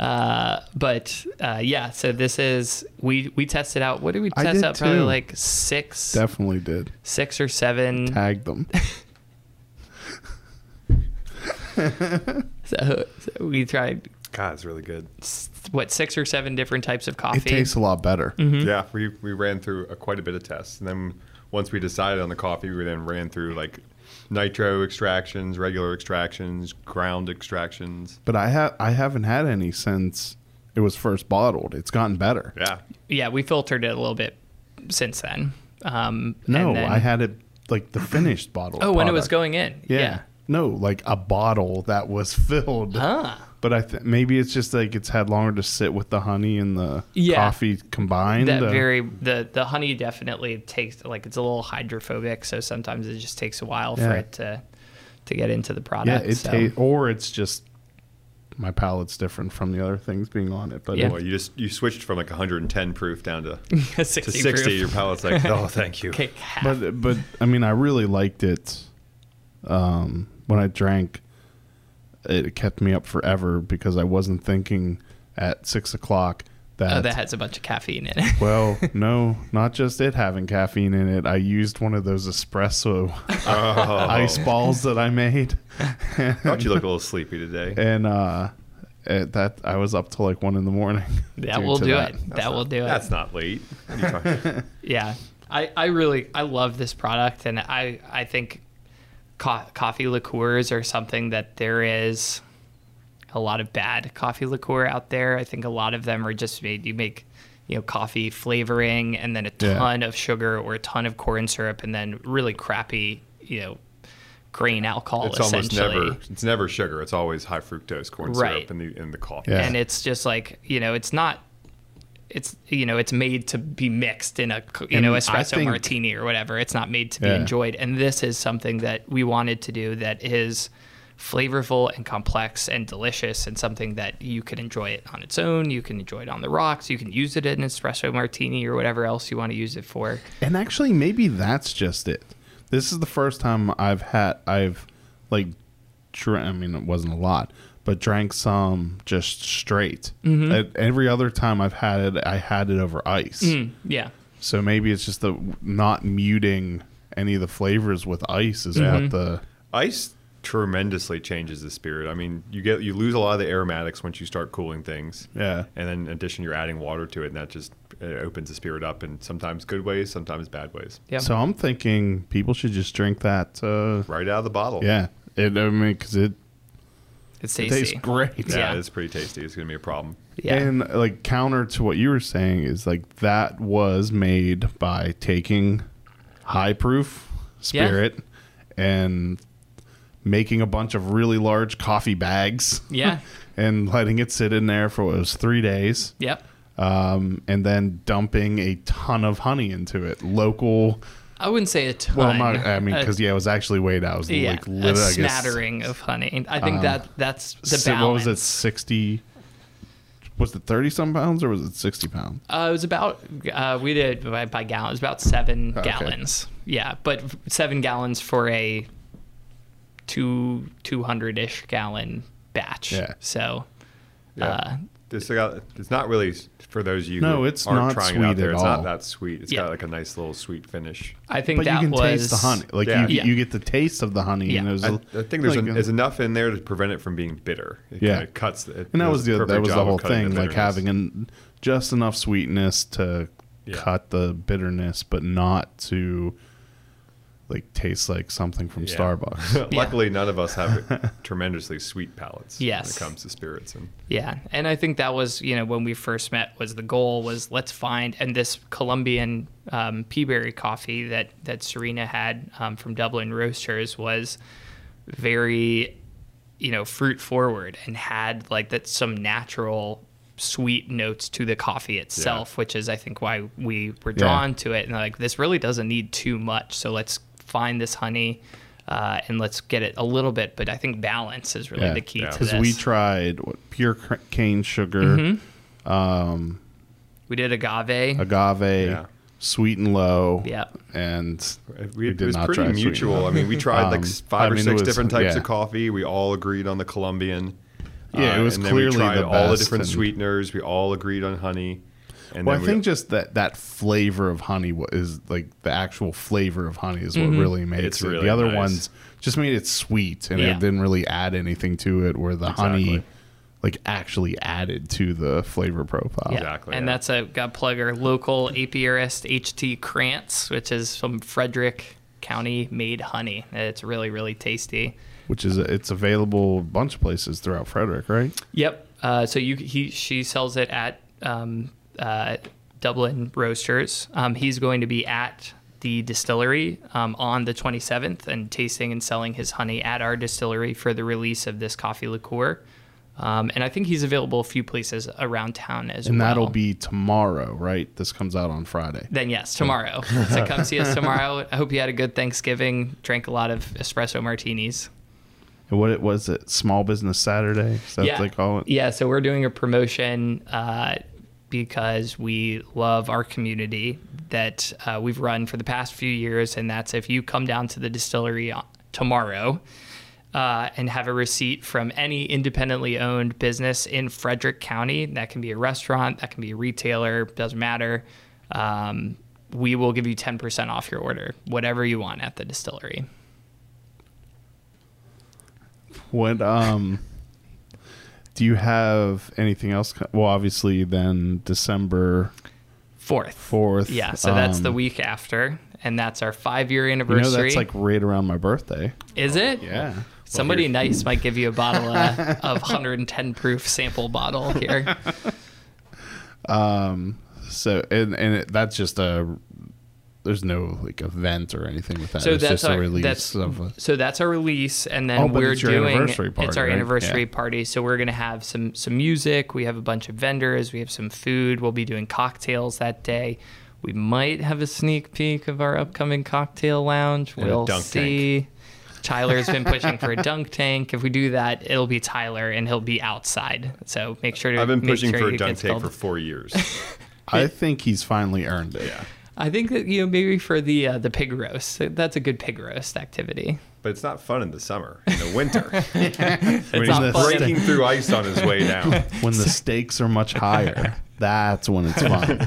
Uh, but uh, yeah, so this is we we tested out. What did we I test did out? Probably too. like six, Definitely did. six or seven. Tag them. So, so we tried God, it's really good. what six or seven different types of coffee. It tastes a lot better. Mm-hmm. Yeah, we, we ran through a, quite a bit of tests, and then once we decided on the coffee, we then ran through like nitro extractions, regular extractions, ground extractions. But I have I haven't had any since it was first bottled. It's gotten better. Yeah, yeah, we filtered it a little bit since then. Um, No, and then- I had it like the finished bottle. Oh, when it was going in. Yeah. No, like a bottle that was filled. Ah. But I th- maybe it's just like it's had longer to sit with the honey and the Yeah. coffee combined. That uh, very the the honey definitely takes like it's a little hydrophobic, so sometimes it just takes a while for it to to get into the product. Yeah, product. it so. ta- or it's just my palate's different from the other things being on it. But Yeah. it- Well, you just you switched from like 110 proof down to, 60 to 60. proof. Your palate's like, oh, thank you. Okay, but but I mean, I really liked it. Um, when I drank, it kept me up forever because I wasn't thinking at six o'clock that. oh, that has a bunch of caffeine in it. well, no, not just it having caffeine in it. I used one of those espresso Oh, ice balls that I made, I thought you looked a little sleepy today. and uh, it, that I was up till like one in the morning. that will do that. it. That will do it. That's not late. What are you talking- Yeah, I, I really I love this product, and I I think co- coffee liqueurs are something that there is a lot of bad coffee liqueur out there. I think a lot of them are just made you make you know coffee flavoring and then a Yeah. ton of sugar or a ton of corn syrup and then really crappy you know grain alcohol it's almost never it's never sugar. It's always high fructose corn Right. syrup in the in the coffee. Yeah. and it's just like you know it's not it's you know it's made to be mixed in a you And know espresso think- martini or whatever. It's not made to be Yeah. enjoyed. And this is something that we wanted to do that is flavorful and complex and delicious and something that you can enjoy it on its own. You can enjoy it on the rocks. You can use it in an espresso martini or whatever else you want to use it for. And actually, maybe that's just it. This is the first time I've had I've like, I mean, it wasn't a lot, but drank some just straight. Mm-hmm. At every other time I've had it, I had it over ice. Mm, yeah So maybe it's just the not muting any of the flavors with ice is Mm-hmm. what the Ice tremendously changes the spirit. I mean, you get you lose a lot of the aromatics once you start cooling things. yeah. And then in addition, you're adding water to it, and that just uh, opens the spirit up in sometimes good ways, sometimes bad ways. yeah So I'm thinking people should just drink that. Uh, Right out of the bottle. yeah, it, I mean, because it, it's it tastes great. Yeah, Yeah. it's pretty tasty. It's going to be a problem. yeah And like counter to what you were saying is like that was made by taking high proof Yeah. spirit and making a bunch of really large coffee bags yeah and letting it sit in there for what was three days. yep Um, and then dumping a ton of honey into it. Local. I wouldn't say a ton. Well, not, I mean, because yeah, it was actually weighed out. It was yeah, like a lit, I guess, smattering of honey. I think Um, that that's the si- balance. What was it? Sixty. Was it thirty some pounds or was it sixty pounds? Uh, it was about uh, we did by, by gallon. It was about seven gallons. Yeah, but seven gallons for a two two hundred ish gallon batch. Yeah. So, Yeah. uh, This got, it's not really for those of you No, who it's aren't not trying it out there. at It's all. not that sweet. It's Yeah. got like a nice little sweet finish. I think But you that can was taste the honey. Like Yeah. you, Yeah. you get the taste of the honey, and Yeah. it was. I, a- I think there's, like, an, there's enough in there to prevent it from being bitter. It Yeah. kinda cuts. It and that was the that was the whole thing, the like having an, just enough sweetness to Yeah. cut the bitterness, but not to like tastes like something from Yeah. Starbucks. Luckily, none of us have tremendously sweet palates when it comes to spirits. And Yeah, and I think that was you know when we first met was the goal was let's find and this Colombian um, peaberry coffee that that Serena had um, from Dublin Roasters was very you know fruit forward and had like that some natural sweet notes to the coffee itself, which is I think why we were drawn to it and like this really doesn't need too much, so let's find this honey. Uh, and let's get it a little bit, but I think balance is really the key yeah. to Because this. we tried what, pure cr- cane sugar, Mm-hmm. We did agave. agave, Yeah. sweet and low. Yep. And we, We it did was not pretty try mutual. I mean, we tried like Um, s- five I or mean, it six was- different types yeah. of coffee. We all agreed on the Colombian. Yeah, it was and then clearly we tried the all the different and- sweeteners. We all agreed on honey. And well, I then we- think just that that flavor of honey is like the actual flavor of honey is what Mm-hmm. really makes It's it. really the other nice. ones just made it sweet and Yeah. it didn't really add anything to it. Where the honey like actually added to the flavor profile. Yeah. Exactly, And yeah. that's a got plugger local apiarist HT Krantz, which is from Frederick County made honey. It's really really tasty. Which is it's available a bunch of places throughout Frederick, right? Yep. Uh, so you he she sells it at um, uh, Dublin Roasters. Um, he's going to be at the distillery um, on the 27th and tasting and selling his honey at our distillery for the release of this coffee liqueur. Um, and I think he's available a few places around town as And well. And that'll be tomorrow, right? This comes out on Friday. Then yes, tomorrow. so come see us tomorrow. I hope you had a good Thanksgiving. Drank a lot of espresso martinis. And what it was it Small Business Saturday? Is that yeah. what they call it? Yeah, so we're doing a promotion uh, because we love our community that uh, we've run for the past few years, and that's if you come down to the distillery tomorrow. Uh, and have a receipt from any independently owned business in Frederick County. That can be a restaurant, that can be a retailer, doesn't matter. Um, we will give you 10% off your order, whatever you want at the distillery. What um do you have anything else? Well, obviously, then December Fourth. fourth. Yeah, so that's the um, week after, and that's our five year You know, anniversary. that's like right around my birthday. Is it? Yeah. Somebody here- nice might give you a bottle of, of 110 proof sample bottle here. Um. So and and it, that's just a. There's no like event or anything with that. So it's that's just a our release that's of. A, so that's our release, and then Oh, we're it's your doing anniversary it's our right? anniversary Yeah. party. So we're gonna have some some music. We have a bunch of vendors. We have some food. We'll be doing cocktails that day. We might have a sneak peek of our upcoming cocktail lounge. And we'll dunk see. Tyler's been pushing for a dunk tank. If we do that, it'll be Tyler, and he'll be outside. So make sure to. I've been make pushing sure for a dunk tank called. for four years. I think he's finally earned it. yeah. I think that you know maybe for the uh, the pig roast, that's a good pig roast activity. But it's not fun in the summer. In the winter. when It's he's not fun. breaking through ice on his way down. When the stakes are much higher, that's when it's fun.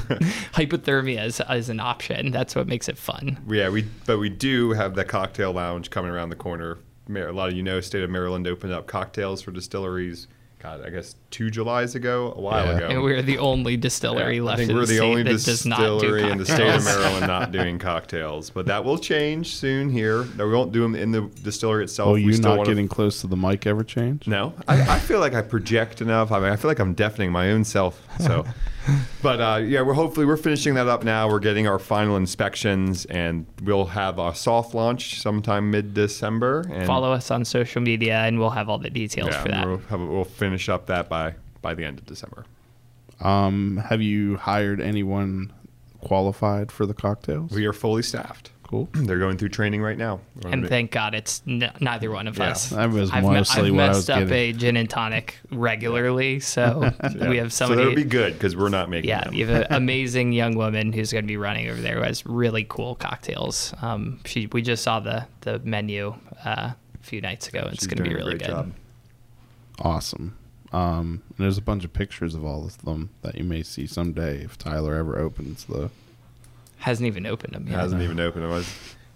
Hypothermia is, is an option. That's what makes it fun. Yeah, we but we do have the cocktail lounge coming around the corner. A lot of you know, state of Maryland opened up cocktails for distilleries. God, I guess two Julys ago, a while Yeah. ago. And we're the only distillery Yeah, left I think in we're the the state only that does not do distillery in the state of. Maryland not doing cocktails, but that will change soon. Here, no, we won't do them in the distillery itself. Oh, we you still not wanna- getting close to the mic ever change? No, I, I feel like I project enough. I mean, I feel like I'm deafening my own self. So, but uh, yeah, we're hopefully we're finishing that up now. We're getting our final inspections, and we'll have a soft launch sometime mid December. Follow us on social media, and we'll have all the details yeah, for that. We'll, have, we'll finish up that by by the end of December. Um, have you hired anyone qualified for the cocktails? We are fully staffed. Cool. They're going through training right now. And gonna- thank God it's n- neither one of Yeah, us. that was I've, me- I've what I messed was up getting. a gin and tonic regularly, so yeah. we have somebody. so somebody. that'll be good because we're not making yeah, them. we have an amazing young woman who's going to be running over there who has really cool cocktails. Um, she we just saw the the menu uh, a few nights ago. It's She's going to be doing a really great good. job. Awesome. Um, and there's a bunch of pictures of all of them that you may see someday if Tyler ever opens the. Hasn't even opened them yet. hasn't even opened. It was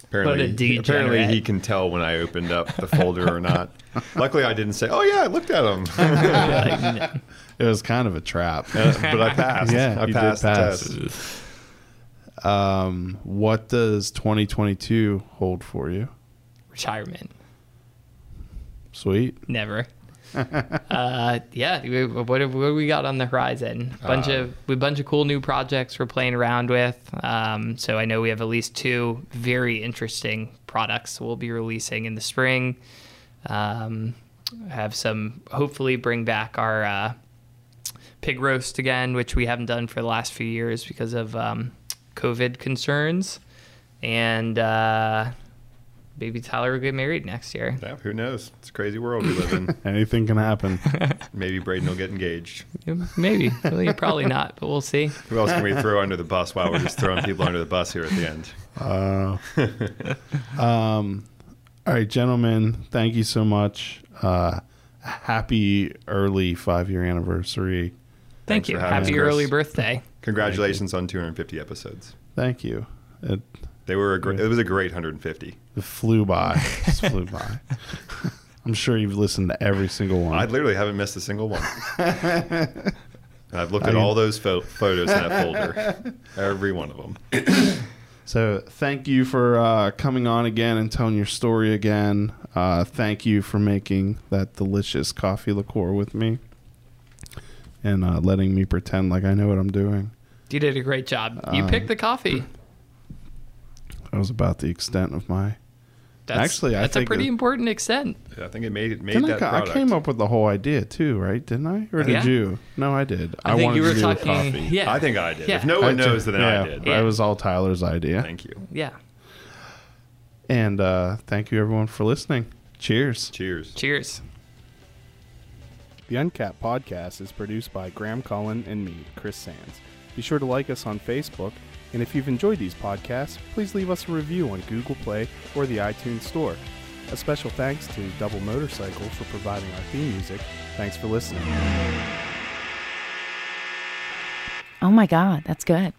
apparently apparently he can tell when I opened up the folder or not. Luckily, I didn't say, "Oh yeah, I looked at them," It was kind of a trap. but I passed. Yeah, I passed pass. the test. Um, what does 2022 hold for you? retirement. Sweet. Never. uh, yeah, what have, what have we got on the horizon? Bunch Uh, of we bunch of cool new projects we're playing around with. Um, so I know we have at least two very interesting products we'll be releasing in the spring. Um, have some hopefully bring back our uh, pig roast again, which we haven't done for the last few years because of um, COVID concerns, and uh, baby Tyler will get married next year. Yeah, who knows? It's a crazy world we live in. Anything can happen. Maybe Braden will get engaged. Maybe. Well, you're probably not, but we'll see. Who else can we throw under the bus while we're just throwing people under the bus here at the end? Uh, um, all right, gentlemen, thank you so much. Uh, happy early five year anniversary. Thank Thanks you. Happy early birthday. Congratulations on 250 episodes. Thank you. It, They were a great, it was a great 150. it flew by. Just flew by. I'm sure you've listened to every single one. I literally haven't missed a single one. I've looked I at mean- all those pho- photos in that folder, every one of them. So thank you for uh, coming on again and telling your story again. Uh, thank you for making that delicious coffee liqueur with me and uh, letting me pretend like I know what I'm doing. You did a great job. You Um, picked the coffee. That was about the extent of my. That's, actually, I think that's a pretty it- important extent. I think it made it made Didn't I, that I product. came up with the whole idea too, right? Didn't I? Or did Yeah. you? No, I did. I, think wanted you were to do with talking. coffee. Yeah, I think I did. Yeah. If no one I ju- knows, then yeah, I did. Yeah. It was all Tyler's idea. Thank you. yeah. And uh, thank you everyone for listening. Cheers. Cheers. Cheers. The Uncapped podcast is produced by Graham Cullen and me, Chris Sands. Be sure to like us on Facebook, and if you've enjoyed these podcasts, please leave us a review on Google Play or the iTunes Store. A special thanks to Double Motorcycle for providing our theme music. Thanks for listening. Oh my God, that's good.